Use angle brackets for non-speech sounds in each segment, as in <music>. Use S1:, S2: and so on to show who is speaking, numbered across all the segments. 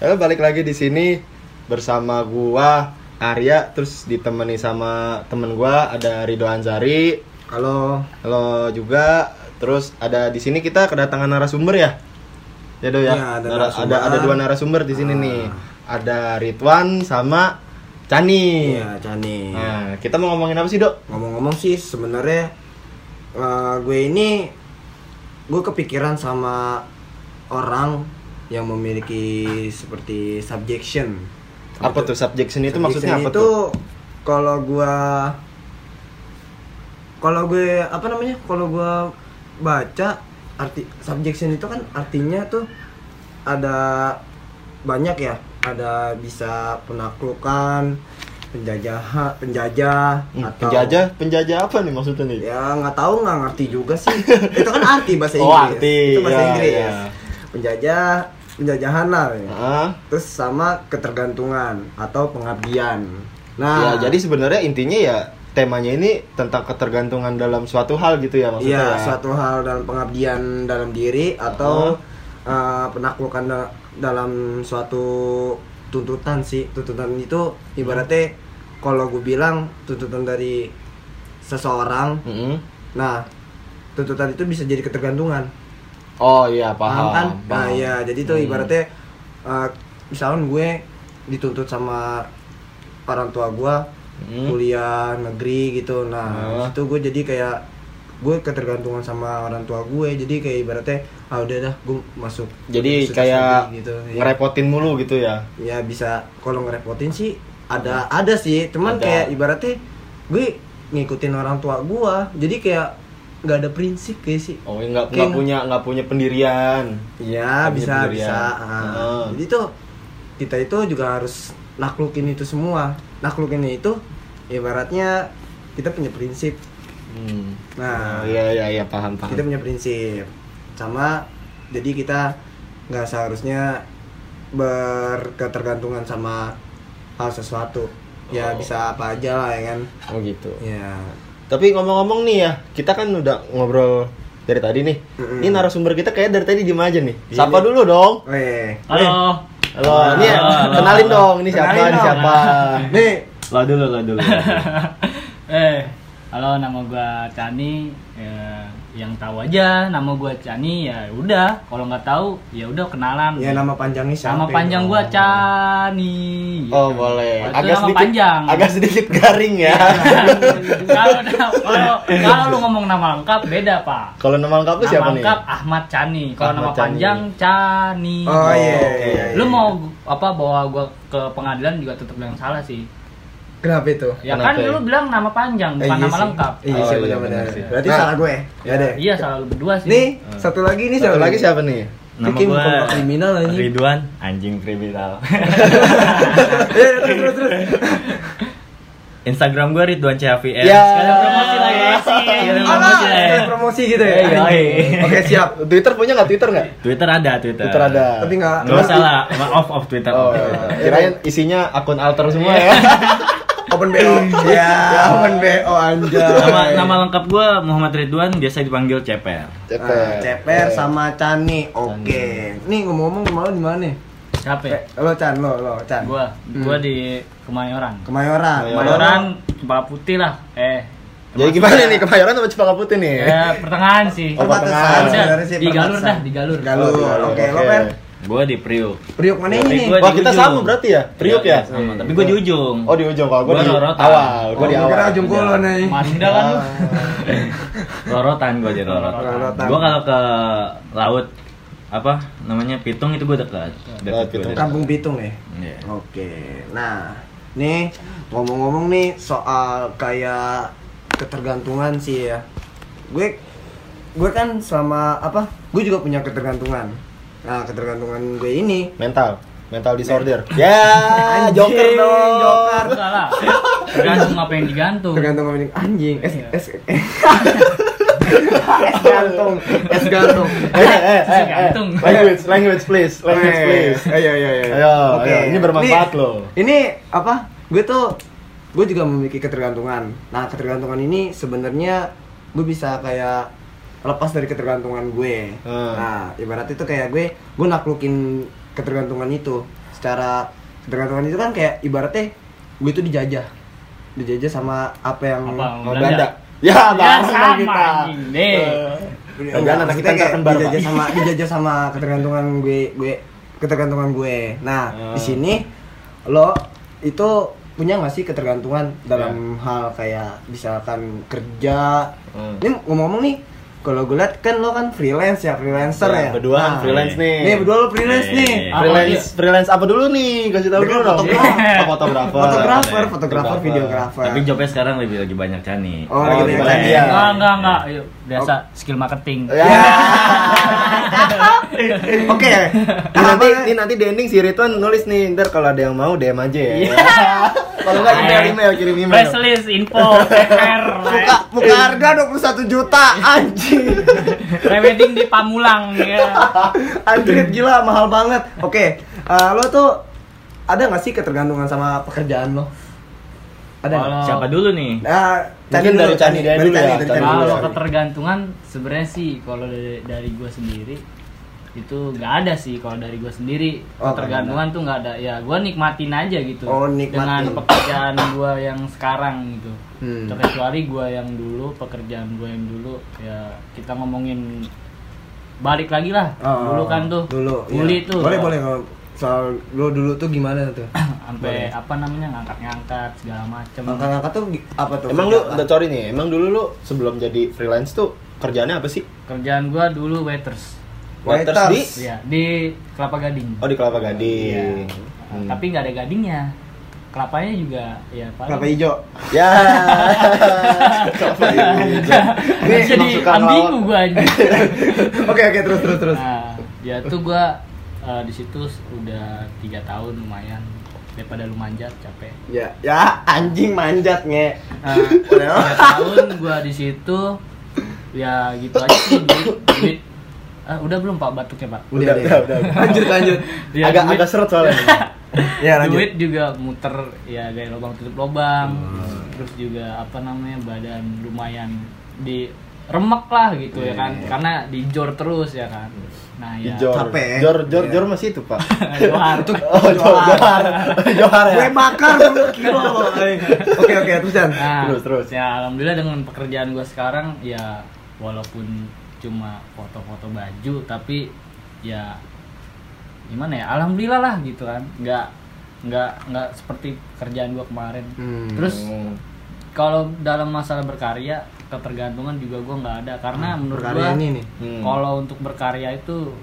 S1: Ya, balik lagi di sini bersama gua Arya terus ditemani sama temen gua ada Ridho Anzari.
S2: Halo.
S1: Halo juga. Terus ada di sini kita kedatangan narasumber ya. Ya Do ya.
S2: Iya, ada
S1: Nara- ada ada dua narasumber di sini
S2: Ah.
S1: nih. Ada Ridwan sama Cani.
S2: Iya, Cani.
S1: Nah, kita mau ngomongin apa sih, Dok?
S2: Ngomong-ngomong sih sebenarnya eh, gue ini gue kepikiran sama orang yang memiliki seperti subjection.
S1: Apa tuh subjection itu maksudnya
S2: Subjection
S1: apa
S2: itu
S1: tuh?
S2: kalau gua kalau gue apa namanya? Kalau gua baca arti subjection itu kan artinya tuh ada banyak ya. Ada bisa penaklukan, penjajah, penjajah
S1: Hmm,
S2: atau
S1: penjajah, penjajah apa nih maksudnya nih?
S2: Ya nggak tahu nggak ngerti juga sih. itu kan arti bahasa
S1: Oh,
S2: Inggris.
S1: arti.
S2: Itu bahasa
S1: Ya,
S2: Inggris.
S1: ya.
S2: Penjajah, penjajahan lah. ya. Terus sama ketergantungan atau pengabdian.
S1: ya
S2: Nah,
S1: jadi sebenarnya intinya ya temanya ini tentang ketergantungan dalam suatu hal gitu ya maksudnya.
S2: Iya,
S1: ya?
S2: suatu hal dalam pengabdian dalam diri atau uh, penaklukan da- dalam suatu tuntutan sih. Tuntutan itu ibaratnya kalau gue bilang tuntutan dari seseorang.
S1: Mm-mm.
S2: Nah, tuntutan itu bisa jadi ketergantungan.
S1: Oh iya
S2: Paham,
S1: paham.
S2: kan? Nah,
S1: paham.
S2: iya, jadi tuh
S1: Hmm.
S2: ibaratnya uh, misalnya gue dituntut sama orang tua gue
S1: Hmm.
S2: kuliah negeri gitu. Nah,
S1: Ah.
S2: itu gue jadi kayak gue ketergantungan sama orang tua gue. Jadi kayak ibaratnya ah udah dah gue masuk.
S1: Jadi kayak
S2: gitu. Ya,
S1: ngerepotin mulu gitu ya.
S2: ya bisa kalau ngerepotin sih ada ada sih. Cuman
S1: Ada.
S2: kayak ibaratnya gue ngikutin orang tua gue. Jadi kayak nggak ada prinsip kayak sih.
S1: Oh nggak nggak
S2: Kayak-
S1: punya nggak punya pendirian.
S2: Iya
S1: Nggak
S2: bisa
S1: pendirian.
S2: bisa. Ah. Jadi tuh kita itu juga harus naklukin itu semua. Naklukinnya itu ibaratnya kita punya prinsip.
S1: Hmm.
S2: Nah,
S1: Oh, iya iya iya paham paham.
S2: kita punya prinsip. Sama jadi kita nggak seharusnya berketergantungan sama hal sesuatu. Ya
S1: Oh.
S2: bisa apa aja lah ya kan.
S1: Oh gitu.
S2: Ya.
S1: Tapi ngomong-ngomong nih ya, kita kan udah ngobrol dari tadi nih. Ini narasumber kita kayak dari tadi diem aja nih.
S2: Iya
S1: Sapa dulu dong.
S2: Weh.
S3: Halo.
S1: Halo,
S3: Halo,
S1: ini
S3: halo.
S1: kenalin dong. Ini siapa?
S2: Kenalin
S1: Ini
S2: dong.
S1: siapa? <laughs>
S2: Nih,
S1: Lo dulu, lo dulu. <laughs>
S3: eh, halo nama gua Cani. Ya, yang tahu aja nama gua Cani ya udah. Kalau nggak tahu ya udah kenalan.
S2: ya nama panjangnya siapa?
S3: Nama panjang gua Cani.
S1: Oh boleh.
S3: Itu
S1: Agak
S3: nama
S1: sedikit,
S3: panjang.
S1: agak sedikit <laughs> garing ya.
S3: kalau kalau kalau lu ngomong nama lengkap beda pak.
S1: Kalau nama lengkap lu
S3: Nama
S1: siapa nih?
S3: lengkap Ahmad Cani. Kalau nama
S1: Cani.
S3: panjang Cani.
S2: Oh iya.
S1: oke.
S2: iya, iya.
S3: Lu mau apa bawa gua ke pengadilan juga tetap yang salah sih.
S2: Kenapa itu?
S3: Ya
S1: Kenapa
S3: kan
S1: ya?
S3: lu bilang nama panjang
S2: Eh,
S3: bukan
S2: iya
S3: nama
S2: sih.
S3: lengkap.
S2: Iya
S1: Oh,
S2: sih
S1: iya,
S2: benar-benar.
S1: benar sih.
S2: Berarti
S1: Nah.
S2: salah gue. Ya deh.
S3: Iya selalu berdua sih.
S2: Nih, satu lagi nih
S1: Satu lagi siapa nih?
S4: Nama
S2: Vicky
S4: gue
S2: kriminal aja.
S4: Ridwan, anjing kriminal.
S2: Eh, <laughs> terus terus terus.
S4: Instagram gue Ridwan CHVN.
S1: Ya.
S3: Sekalian promosi lah ya.
S4: Sekalian promosi lah ya.
S2: promosi gitu ya.
S4: Iya, iya.
S2: Oke, siap.
S1: Twitter punya nggak Twitter nggak?
S4: Twitter ada, Twitter.
S1: Twitter ada.
S2: Tapi nggak
S4: Nggak usah lah, Ma- off off Twitter.
S1: Oh, kirain isinya akun alter semua ya. <laughs>
S2: open BO. Ya, open BO anjay.
S4: Nama nama lengkap gue Muhammad Ridwan, biasa dipanggil Ceper.
S2: Ah, Ceper sama Cani. Oke. Nih ngomong-ngomong kemarin di mana
S3: ya?
S2: Eh, Lo Chan, lo, lo Chan.
S3: Gua, gua di Kemayoran.
S2: Kemayoran.
S3: Kemayoran, Cempaka Putih lah. Eh.
S1: Jadi gimana nih Kemayoran sama Cempaka Putih nih?
S3: Ya, pertengahan sih.
S1: Oh, pertengahan.
S2: Sih
S3: di galur dah, di galur.
S2: Galur.
S1: Oh,
S2: Oke, lo. Per.
S4: Gue di Priuk.
S2: Priuk mana ini
S4: gua
S1: Wah kita
S4: ujung.
S1: sama berarti ya? Priuk ya?
S4: Iya, sama. Tapi gue di ujung.
S1: Oh di ujung kalau gue
S4: Gua
S1: di
S4: rorotan.
S1: awal, gue
S2: Oh,
S1: di
S2: gua
S1: awal.
S2: kira ujung kulon nih.
S3: Manda kan. <laughs>
S4: Rorotan gue di rorotan.
S2: Rorotan.
S4: Gue kalau ke laut apa namanya Pitung itu gue dekat. Dekat
S1: Pitung.
S2: Kampung Pitung ya.
S4: Iya.
S2: Oke. Nah, nih ngomong-ngomong nih soal kayak ketergantungan sih ya. Gue gue kan selama apa? Gue juga punya ketergantungan. Nah, ketergantungan gue ini
S1: Mental, mental disorder. <laughs> Ya,
S2: Anjing,
S1: Joker dong.
S2: Joker.
S3: Salah. Tergantung apa yang digantung.
S2: tergantung sama ini. anjing es
S3: Iya.
S2: es <laughs> es gantung es gantung
S1: Eh, eh, eh,
S3: Gantung.
S1: language, language please, language please.
S2: ayo ayo ayo
S1: Ayo,
S2: Oke.
S1: ayo, ini bermanfaat loh.
S2: ini apa gue tuh gue juga memiliki ketergantungan nah ketergantungan ini sebenarnya gue bisa kayak lepas dari ketergantungan gue
S1: Hmm.
S2: nah ibarat itu kayak gue gue naklukin ketergantungan itu secara ketergantungan itu kan kayak ibaratnya gue itu dijajah dijajah sama apa yang
S3: Apa? Belanda?
S1: Belanda. Ya,
S3: Ya sama
S1: kita.
S2: Enggak,
S1: Enggak, anak
S2: maksudnya
S1: kita
S2: kayak dijajah sama dijajah sama ketergantungan gue gue ketergantungan gue. Nah,
S1: Ah.
S2: di sini lo itu punya nggak sih ketergantungan dalam hal kayak misalkan kerja?
S1: Hmm.
S2: Ini ngomong-ngomong nih, kalau gue liat kan lo kan freelance ya, freelancer
S1: Ya,
S2: ya.
S1: berdua freelance nih.
S2: Nih, berdua lo freelance
S4: Eh.
S2: nih.
S3: Apa
S1: freelance freelance apa dulu nih? Kasih tahu dulu dong.
S2: fotografer. <laughs>
S1: Oh, fotografer.
S2: Fotografer, videografer.
S4: Tapi jobnya sekarang lebih lagi banyak Cani.
S2: Oh,
S1: Oh,
S2: lagi banyak tadi
S1: Iya.
S3: Enggak, enggak, enggak. Ayo, biasa skill marketing.
S1: Ya. <laughs>
S2: Oke.
S1: Ini nanti ini nanti di ending si Ridwan nulis nih, ntar kalau ada yang mau DM aja ya.
S3: Iya.
S1: Kalau enggak email email kirim email.
S3: Press list, info, PR,
S2: Muka, muka harga 21 juta anjing. <laughs>
S3: prewedding di Pamulang ya.
S2: Anjir gila mahal banget. Oke, eh, lo tuh ada nggak sih ketergantungan sama pekerjaan lo? Ada nggak?
S3: Kalau-
S4: Siapa dulu nih?
S2: Nah,
S1: Mungkin dari Cani ya,
S2: dari
S1: dulu.
S3: Kalau ketergantungan sebenarnya sih kalau dari, dari gue sendiri itu nggak ada sih kalau dari gue sendiri
S2: Oh,
S3: ketergantungan tuh nggak ada ya gue nikmatin aja gitu
S2: Oh, nikmatin.
S3: dengan pekerjaan gue yang sekarang gitu
S2: Hmm.
S3: terkecuali gue yang dulu pekerjaan gue yang dulu ya kita ngomongin balik lagi lah
S2: Oh,
S3: dulu kan tuh
S2: Dulu.
S3: Uli
S2: iya.
S3: tuh
S2: Boleh boleh kalau soal lo dulu tuh gimana tuh? <clears throat>
S3: sampai apa namanya ngangkat-ngangkat segala macem
S2: Angkat-angkat tuh apa tuh?
S1: Emang lu udah sorry nih, emang dulu lu sebelum jadi freelance tuh kerjaannya apa sih?
S3: kerjaan gue dulu waiters
S1: Waiters
S2: Waiters.
S1: di
S3: ya di Kelapa Gading
S1: Oh di Kelapa Gading.
S3: Iya.
S1: Hmm.
S3: Tapi nggak ada gadingnya. Kelapanya juga ya paling.
S2: Kelapa hijau.
S1: Ya. <laughs> Kelapa hijau.
S3: Ini jadi ambigu gua aja. <laughs>
S2: Oke oke terus terus terus.
S3: Nah, ya tuh gua eh, di situ udah tiga tahun lumayan daripada lu manjat capek.
S2: Ya ya anjing manjat nge.
S3: Nah, <laughs> tiga tahun gua di situ ya gitu aja sih duit, duit. Ah, udah belum pak batuknya pak?
S1: Udah,
S2: deh.
S1: udah, udah. <laughs>
S2: Lanjut lanjut.
S3: Ya,
S1: agak
S3: duit-
S1: agak seret soalnya. <laughs>
S2: Ya lanjut.
S3: duit juga muter ya kayak lubang tutup lubang
S1: Hmm.
S3: terus juga apa namanya badan lumayan di remek lah gitu ya kan karena dijor terus ya kan nah
S1: Di
S3: ya
S1: Jor.
S2: Capek.
S1: Jor, Jor,
S2: Iya.
S1: Jor masih itu, Pak. <laughs>
S3: Johar.
S1: Oh, Jor, Johar. Johar ya.
S2: Gue bakar 2 kilo. Oke oke terus Jan.
S3: Nah,
S1: Terus, terus.
S3: ya alhamdulillah dengan pekerjaan gue sekarang ya walaupun cuma foto-foto baju tapi ya gimana ya alhamdulillah lah gitu kan nggak nggak nggak seperti kerjaan gue kemarin
S2: Hmm.
S3: terus
S1: Hmm.
S3: kalau dalam masalah berkarya ketergantungan juga gue nggak ada karena menurut gue
S2: Perkarya ini nih
S1: Hmm.
S3: kalau untuk berkarya itu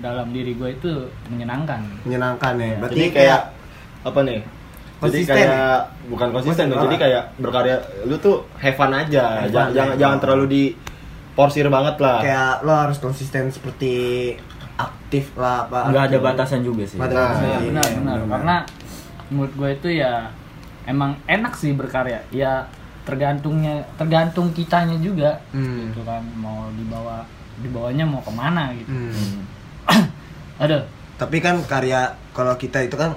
S3: dalam diri gue itu menyenangkan
S2: menyenangkan ya. Berarti
S1: Jadi kayak apa nih? Jadi
S2: Konsisten
S1: kayak bukan konsisten,
S2: Konsisten
S1: jadi kayak berkarya lu tuh have fun aja.
S2: Have fun,
S1: jangan jangan,
S2: ya.
S1: jangan terlalu di porsir banget lah.
S2: kayak lo harus konsisten seperti aktif lah apa
S4: Nggak ada batasan juga sih.
S2: Ada
S1: Nah,
S2: batasan.
S3: Iya, benar
S2: iya,
S3: benar karena menurut gue itu ya emang enak sih berkarya ya tergantungnya tergantung kitanya juga
S2: Hmm.
S3: gitu kan mau dibawa dibawanya mau ke mana gitu
S2: Hmm. <clears throat>
S3: aduh
S2: Tapi kan karya kalau kita itu kan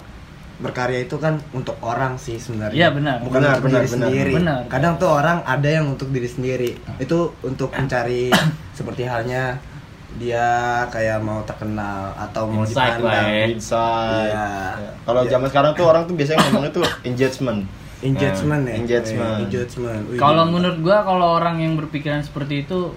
S2: berkarya itu kan untuk orang sih sebenarnya.
S3: Iya, benar.
S2: Bukan
S1: Benar,
S2: untuk
S1: benar,
S2: diri
S1: benar.
S2: sendiri.
S3: Benar.
S2: Kadang tuh orang ada yang untuk diri sendiri. Itu untuk mencari <coughs> seperti halnya dia kayak mau terkenal atau mau
S4: Insight lah
S2: dipandang.
S4: ya.
S1: Inside.
S2: Iya.
S1: Ya. Kalau
S2: Iya.
S1: zaman sekarang tuh orang tuh biasanya ngomongnya tuh engagement.
S2: Engagement ya.
S1: Engagement.
S2: Eh, Engagement. Wih,
S3: kalau menurut gue kalau orang yang berpikiran seperti itu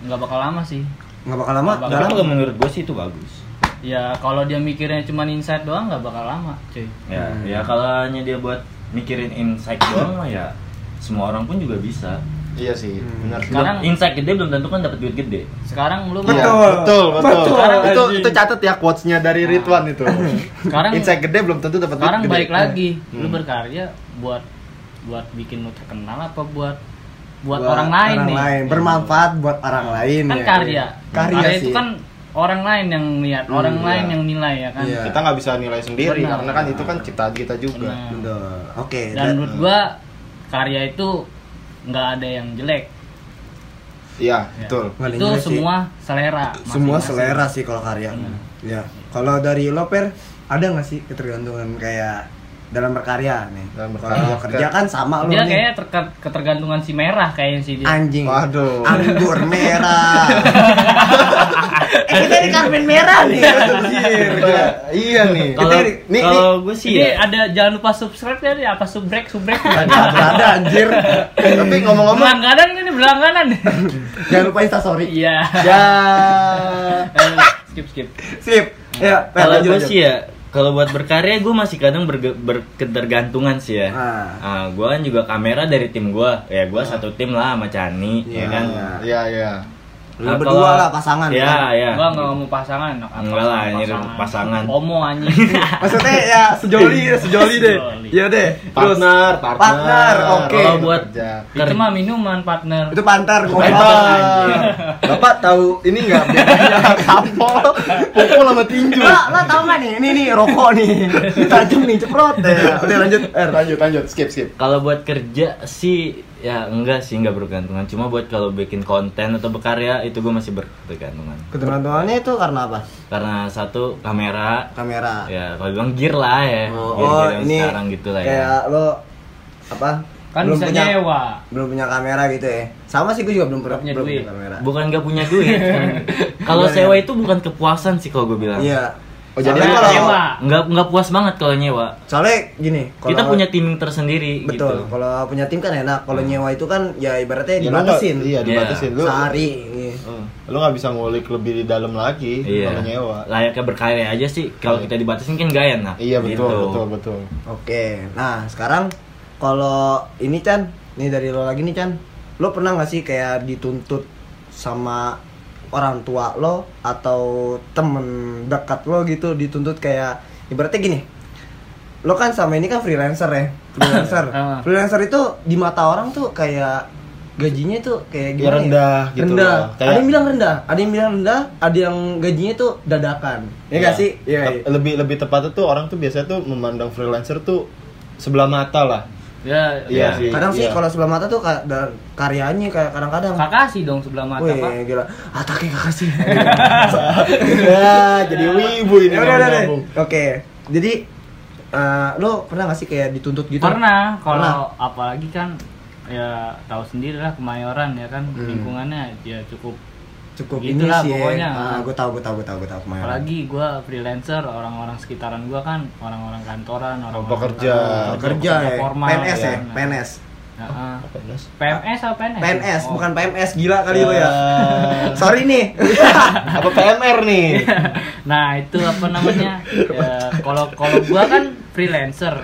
S3: nggak bakal lama sih
S2: nggak bakal lama.
S3: Nggak
S2: dalam
S4: kalau menurut gue sih itu bagus.
S3: Ya kalau dia mikirnya cuma insight doang nggak bakal lama cuy
S4: Ya,
S2: Hmm.
S4: ya kalau hanya dia buat mikirin insight doang mah ya semua orang pun juga bisa.
S1: Iya sih,
S2: Hmm.
S1: benar.
S3: Sekarang-
S4: insight gede belum tentu kan dapat duit gede.
S3: sekarang lu
S2: Betul.
S1: betul, betul.
S2: Betul,
S1: Sekarang itu
S3: anjing.
S1: itu catat ya quotes-nya dari Ridwan itu.
S3: sekarang
S1: Insight gede belum tentu dapat duit
S3: sekarang
S1: gede.
S3: baik lagi lu
S1: Hmm.
S3: berkarya buat buat bikin lu terkenal apa buat buat,
S2: Buat
S3: orang lain
S2: orang
S3: nih
S2: lain. bermanfaat buat orang lain
S3: kan
S2: ya.
S3: karya
S2: Karya, sih.
S3: itu kan orang lain yang lihat
S2: Hmm,
S3: orang lain
S1: iya.
S3: yang nilai ya kan
S2: Iya.
S1: Kita nggak bisa nilai sendiri
S3: Benar.
S1: karena kan itu kan ciptaan kita juga.
S2: Oke.
S3: dan
S2: dan-
S3: menurut gua karya itu nggak ada yang jelek
S1: Iya,
S3: Ya.
S1: betul.
S2: Ada
S3: itu
S2: sih.
S3: semua selera
S2: semua selera sih kalau karya.
S3: Hmm.
S2: Ya. Kalau dari lo per ada nggak sih ketergantungan kayak dalam berkarya nih?
S1: Dalam berkarya.
S2: Kalau kerja kan sama lo
S3: dia
S2: nih.
S3: kayaknya terka- ketergantungan si merah kayaknya sih dia
S2: Anjing.
S1: Waduh.
S2: Anggur merah. <laughs> eh kita ini karmen merah nih.
S1: Iya nih.
S4: Kalau
S1: nih,
S4: kalau gue sih
S3: Ini
S4: ya
S3: ada jangan lupa subscribe ya, nih, apa subrek subrek.
S1: nih. ada ada anjir. Tapi ngomong-ngomong,
S3: Berlangganan ini berlangganan.
S2: Jangan lupa instastory.
S3: Iya.
S1: ya
S3: Eh, skip skip.
S2: Sip. Ya,
S4: kalau gue
S2: lanjut.
S4: sih ya kalau buat berkarya gue masih kadang berge- berketergantungan sih ya.
S2: Ah.
S4: Ah, gue kan juga kamera dari tim gue, ya gue satu tim lah sama Chani,
S2: Iya,
S4: ya kan.
S2: iya.
S1: Iya, iya.
S2: Lu
S4: Nah,
S2: berdua lah pasangan
S4: Iya,
S2: kan?
S4: iya.
S3: Gua nggak ngomong pasangan, apa
S4: Enggak lah, anjir, pasangan.
S3: Homo anjing. <laughs>
S2: Maksudnya ya sejoli sejoli deh. Iya deh.
S1: Partner, partner.
S2: Partner, oke.
S4: Kalau buat
S1: Kerja.
S3: Itu mah minuman partner.
S2: itu pantar <laughs>
S1: Bapak, tahu ini nggak bedanya tampol, <laughs> pukul sama tinju.
S2: Lah, lah tahu nggak nih? Ini nih rokok nih. Tajam nih, ceprot ya. Udah lanjut.
S1: Eh, lanjut, lanjut, skip, skip.
S4: Kalau buat kerja sih ya enggak sih enggak bergantungan. Cuma buat kalau bikin konten atau berkarya itu gue masih bergantungan.
S2: Ketergantungannya itu karena apa?
S4: Karena satu kamera,
S2: Kamera.
S4: ya kalau bilang gear lah ya.
S2: Oh,
S4: gear,
S2: oh,
S4: yang
S2: ini
S4: sekarang gitu lah ya.
S2: kayak lo apa?
S3: Kan bisa nyewa.
S2: Belum punya kamera gitu ya. Sama sih gue juga belum pernah
S3: Punya
S2: belum
S3: duit.
S2: punya kamera.
S4: Bukan nggak punya duit. <laughs> kalau
S2: Gimana?
S4: sewa itu bukan kepuasan sih kalau gue bilang.
S2: Iya.
S1: Oh, jadi
S3: Kalau nyewa.
S4: Nggak nggak puas banget kalau nyewa.
S2: soalnya gini, kalau
S4: Kita punya timing tersendiri
S2: betul.
S4: gitu.
S2: Kalau punya tim kan enak. Kalau nyewa itu kan ya ibaratnya
S1: Ya,
S2: dibatasin.
S1: Iya, dibatasin. Lu,
S2: Sehari.
S1: Hmm. lu nggak bisa ngulik lebih di dalam lagi
S4: Iya.
S1: kalau nyewa.
S4: Layaknya berkarya aja sih. Kalau kita dibatasin kan gak enak.
S1: Iya betul,
S4: Gitu.
S1: betul, betul.
S2: Oke, nah sekarang kalau ini Chan, nih dari lo lagi nih Chan, lo pernah nggak sih kayak dituntut sama orang tua lo atau temen dekat lo gitu dituntut kayak ibaratnya gini, lo kan sama ini kan freelancer ya, freelancer, <laughs>
S3: Ah.
S2: freelancer itu di mata orang tuh kayak gajinya tuh kayak
S1: Ya,
S2: gimana
S1: rendah gitu
S2: rendah.
S1: Kayak-
S2: Ada yang bilang rendah, ada yang bilang rendah, ada yang gajinya tuh dadakan, ya nggak
S1: Iya.
S2: sih? Iya.
S1: Tep- Lebih lebih tepatnya tuh orang tuh biasanya tuh memandang freelancer tuh sebelah mata lah.
S3: Ya,
S1: Iya
S3: ya.
S1: sih.
S2: Kadang sih
S1: iya.
S2: kalau sebelah mata tuh ka- karyanya kayak kadang-kadang.
S3: Kakak sih dong sebelah mata,
S2: Wih,
S3: Pak.
S2: gila. Ataknya kakak sih. <laughs>
S1: ya, jadi wibu ini.
S2: ya udah. Oke. Jadi eh, lo pernah gak sih kayak dituntut gitu?
S3: Pernah,
S2: Pernah.
S3: kalau apalagi kan ya tahu sendiri lah Kemayoran ya kan
S2: Hmm.
S3: lingkungannya ya cukup
S2: Cukup
S3: Gitu
S2: ini
S3: lah
S2: sih.
S3: pokoknya.
S2: Ah, gue tahu, gue tahu, gue tahu, gue tahu kemarin.
S3: apalagi gua freelancer orang-orang sekitaran gua kan orang-orang kantoran orang
S1: pekerja.
S2: kerja ya.
S3: formal
S2: PNS ya,
S3: Nah,
S2: PNS.
S1: Nas?
S3: PMS apa PNS?
S2: PNS,
S3: Oh.
S2: bukan PMS. Gila kali lo ya.
S1: Eh, <laughs>
S2: Sorry nih. <laughs>
S1: apa PMR nih? <laughs>
S3: nah itu apa namanya ya, kalau kalau gua kan freelancer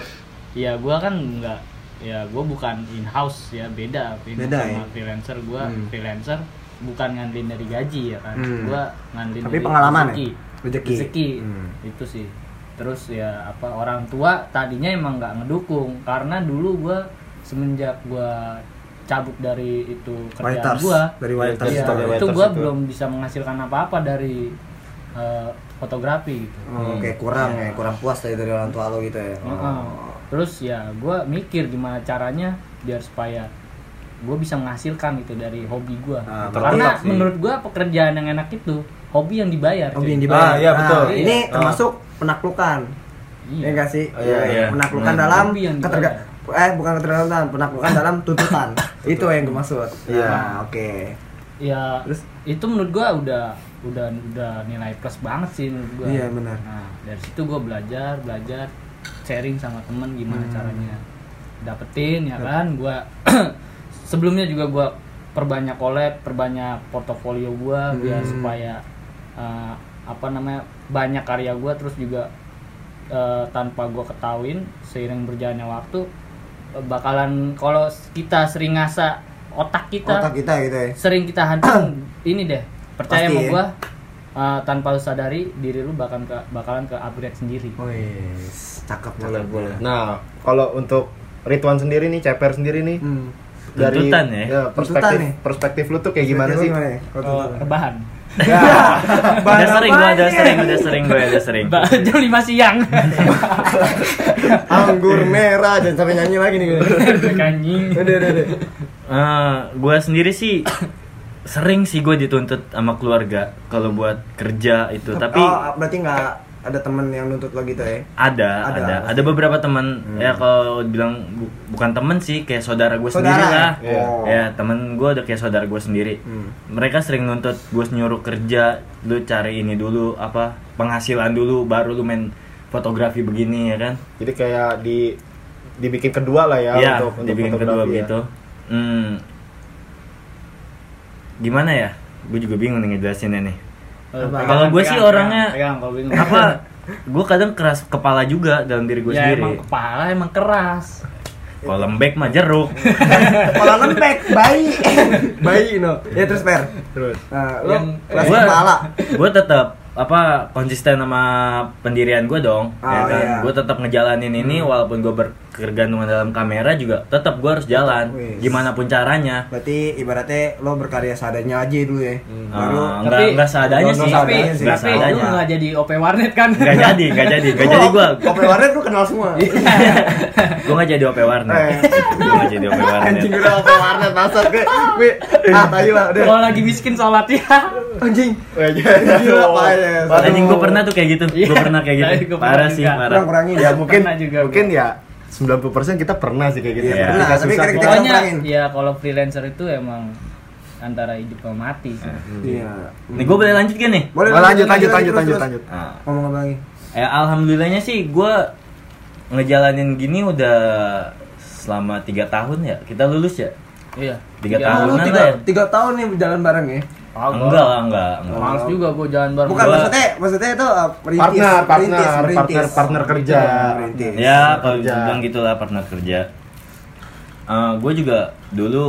S3: ya gua kan enggak ya gua bukan in house ya beda beda,
S2: Beda,
S3: sama
S2: ya?
S3: freelancer gua
S2: Hmm.
S3: freelancer bukan ngandelin dari gaji ya kan
S2: Hmm.
S3: gua ngandelin
S2: Tapi
S3: dari
S2: pengalaman ya?
S3: rezeki.
S2: Rezeki.
S3: Rezeki.
S2: Hmm.
S3: itu sih terus ya apa orang tua tadinya emang nggak ngedukung karena dulu gua semenjak gua cabut dari itu kerjaan
S2: Waiters.
S3: gua
S2: Dari Waiters
S3: Iya,
S1: itu,
S3: gua
S1: itu.
S3: belum bisa menghasilkan apa-apa dari eh, fotografi gitu.
S2: Oh, Oke, kurang ya, kurang puas dari dari orang tua lo gitu ya.
S3: Heeh. Terus ya gue mikir gimana caranya biar supaya gue bisa menghasilkan gitu dari hobi gue.
S2: Ah,
S3: Karena menurut gue pekerjaan yang enak itu hobi yang dibayar.
S2: Hobi
S3: cuy.
S2: yang dibayar.
S1: Ah, iya,
S2: Nah,
S1: betul.
S2: Ini
S3: Iya.
S2: termasuk penaklukan.
S3: Iya.
S2: Ya enggak sih?
S1: Oh, iya, iya.
S2: Penaklukan
S4: Hmm.
S2: dalam keterga eh bukan ketergantungan, penaklukan <laughs> dalam tuntutan. Itu yang gue maksud.
S1: Iya.
S2: Nah, oke.
S3: Ya
S2: Terus?
S3: itu menurut gue udah udah udah nilai plus banget sih menurut gue.
S2: Iya, benar.
S3: Nah dari situ gue belajar belajar sharing sama temen gimana
S2: Hmm.
S3: caranya dapetin ya kan gue <clears throat> sebelumnya juga gue perbanyak collab perbanyak portofolio gue biar
S2: Hmm.
S3: supaya eh, apa namanya banyak karya gue terus juga eh, tanpa gue ketahuin seiring berjalannya waktu eh, bakalan kalau kita sering ngasah otak kita
S2: Otak kita gitu ya.
S3: sering kita hancur <clears throat> ini deh percaya
S2: Pasti
S3: sama
S2: ya.
S3: gua uh, tanpa lu sadari diri lu bakalan ke bakalan ke upgrade sendiri
S2: Wih, cakep boleh boleh.
S1: Nah, kalau untuk Ridwan sendiri nih, Ceper sendiri nih,
S2: Hmm.
S1: Dari
S4: Tuntutan ya?
S1: perspektif
S2: Tuntutan
S1: perspektif lu tuh kayak gimana sih?
S2: Gimana ya?
S3: Oh, rebahan <laughs>
S2: Ya,
S4: Udah sering gua,
S2: apaan
S4: udah sering, udah sering gue, udah sering.
S3: Ba- <laughs> jam 5 siang <laughs>
S2: Anggur merah, jangan sampai nyanyi lagi nih. gue.
S3: anjing
S2: Udah, udah, udah.
S4: Eh, gua sendiri sih sering sih gue dituntut sama keluarga kalau buat kerja itu tapi
S2: oh, berarti nggak ada temen yang nuntut lo gitu ya
S4: ada
S2: Ada,
S4: ada ada, beberapa teman ya kalau bilang bu- bukan temen sih kayak saudara gue sendiri
S2: ya?
S4: lah
S2: Oh.
S4: ya temen gue udah kayak saudara gue sendiri
S2: Hmm.
S4: mereka sering nuntut gue nyuruh kerja lu cari ini dulu apa penghasilan dulu baru lu main fotografi begini ya kan
S1: Jadi kayak di dibikin kedua lah ya
S4: Iya,
S1: untuk, untuk
S4: dibikin kedua
S1: ya.
S4: begitu. Hmm. Gimana ya? Gue juga bingung nih ngejelasinnya nih.
S3: Pegang,
S4: Kalau gue
S3: pegang,
S4: sih
S3: pegang,
S4: orangnya
S3: pegang, kalau bingung.
S4: Apa? <laughs> gue kadang keras kepala juga dalam diri gue
S3: ya
S4: sendiri.
S3: emang kepala emang keras
S4: Kalau lembek mah jeruk. <laughs>
S2: Kepala lembek, bayi. bayi no. Ya terus per.
S1: Terus
S2: Nah, lo
S3: Yang-
S2: kelas
S4: Gua-
S2: kepala.
S4: gue tetap apa konsisten sama pendirian gue dong
S2: Oh,
S4: ya kan
S2: iya.
S4: gue tetap ngejalanin ini walaupun gue berkegantungan dalam kamera juga tetap gue harus jalan
S2: Wis.
S4: gimana pun caranya
S2: Berarti ibaratnya lo berkarya seadanya aja dulu ya. Baru
S4: Ah, enggak enggak seadanya
S2: Nggak
S4: sih
S3: tapi
S2: seadanya sih.
S4: enggak
S3: tapi lu
S4: seadanya
S3: nggak jadi OP warnet kan
S4: Gak jadi, gak jadi, gak jadi gue
S2: Kopi <laughs> warnet lo kenal semua. <laughs>
S4: Gue gak jadi OP warnet
S2: Eh.
S4: Gue gak jadi OP warnet
S2: Anjing udah apa warnet bangsat gue. Gue ah tahu lah udah.
S3: kalau lagi miskin sholat ya
S2: Anjing. Gila ya.
S4: Anjing gue pernah tuh kayak gitu
S3: Iya.
S4: Gue pernah kayak gitu Parah sih,
S3: juga.
S4: parah
S2: Kurang-kurangin
S1: ya mungkin
S3: juga,
S1: mungkin ya 90% kita pernah sih kayak gitu.
S4: Iya,
S1: ya.
S2: pernah, tapi
S1: susah,
S2: kita-
S3: pokoknya ya kalau freelancer itu emang antara hidup sama mati sih.
S2: Iya.
S4: Nih gue boleh lanjut gak nih?
S2: Boleh
S1: lanjut lanjut lanjut
S2: terus,
S1: lanjut lanjut.
S4: Nah,
S2: Ngomong apa lagi?
S4: ya alhamdulillahnya sih gue ngejalanin gini udah selama tiga tahun ya kita lulus ya
S3: Iya.
S4: Tiga
S2: Oh,
S4: tahun.
S2: tiga,
S4: lah ya?
S2: tiga tahun nih jalan bareng ya?
S4: Enggak lah enggak, enggak.
S3: Males juga gue jalan bareng.
S2: Bukan
S4: Gua-
S2: maksudnya, maksudnya itu uh, merintis,
S1: Partner, partner,
S2: merintis, merintis.
S1: partner, partner kerja.
S2: Merintis.
S4: ya kalau
S1: kerja.
S4: bilang gitulah partner kerja gue juga dulu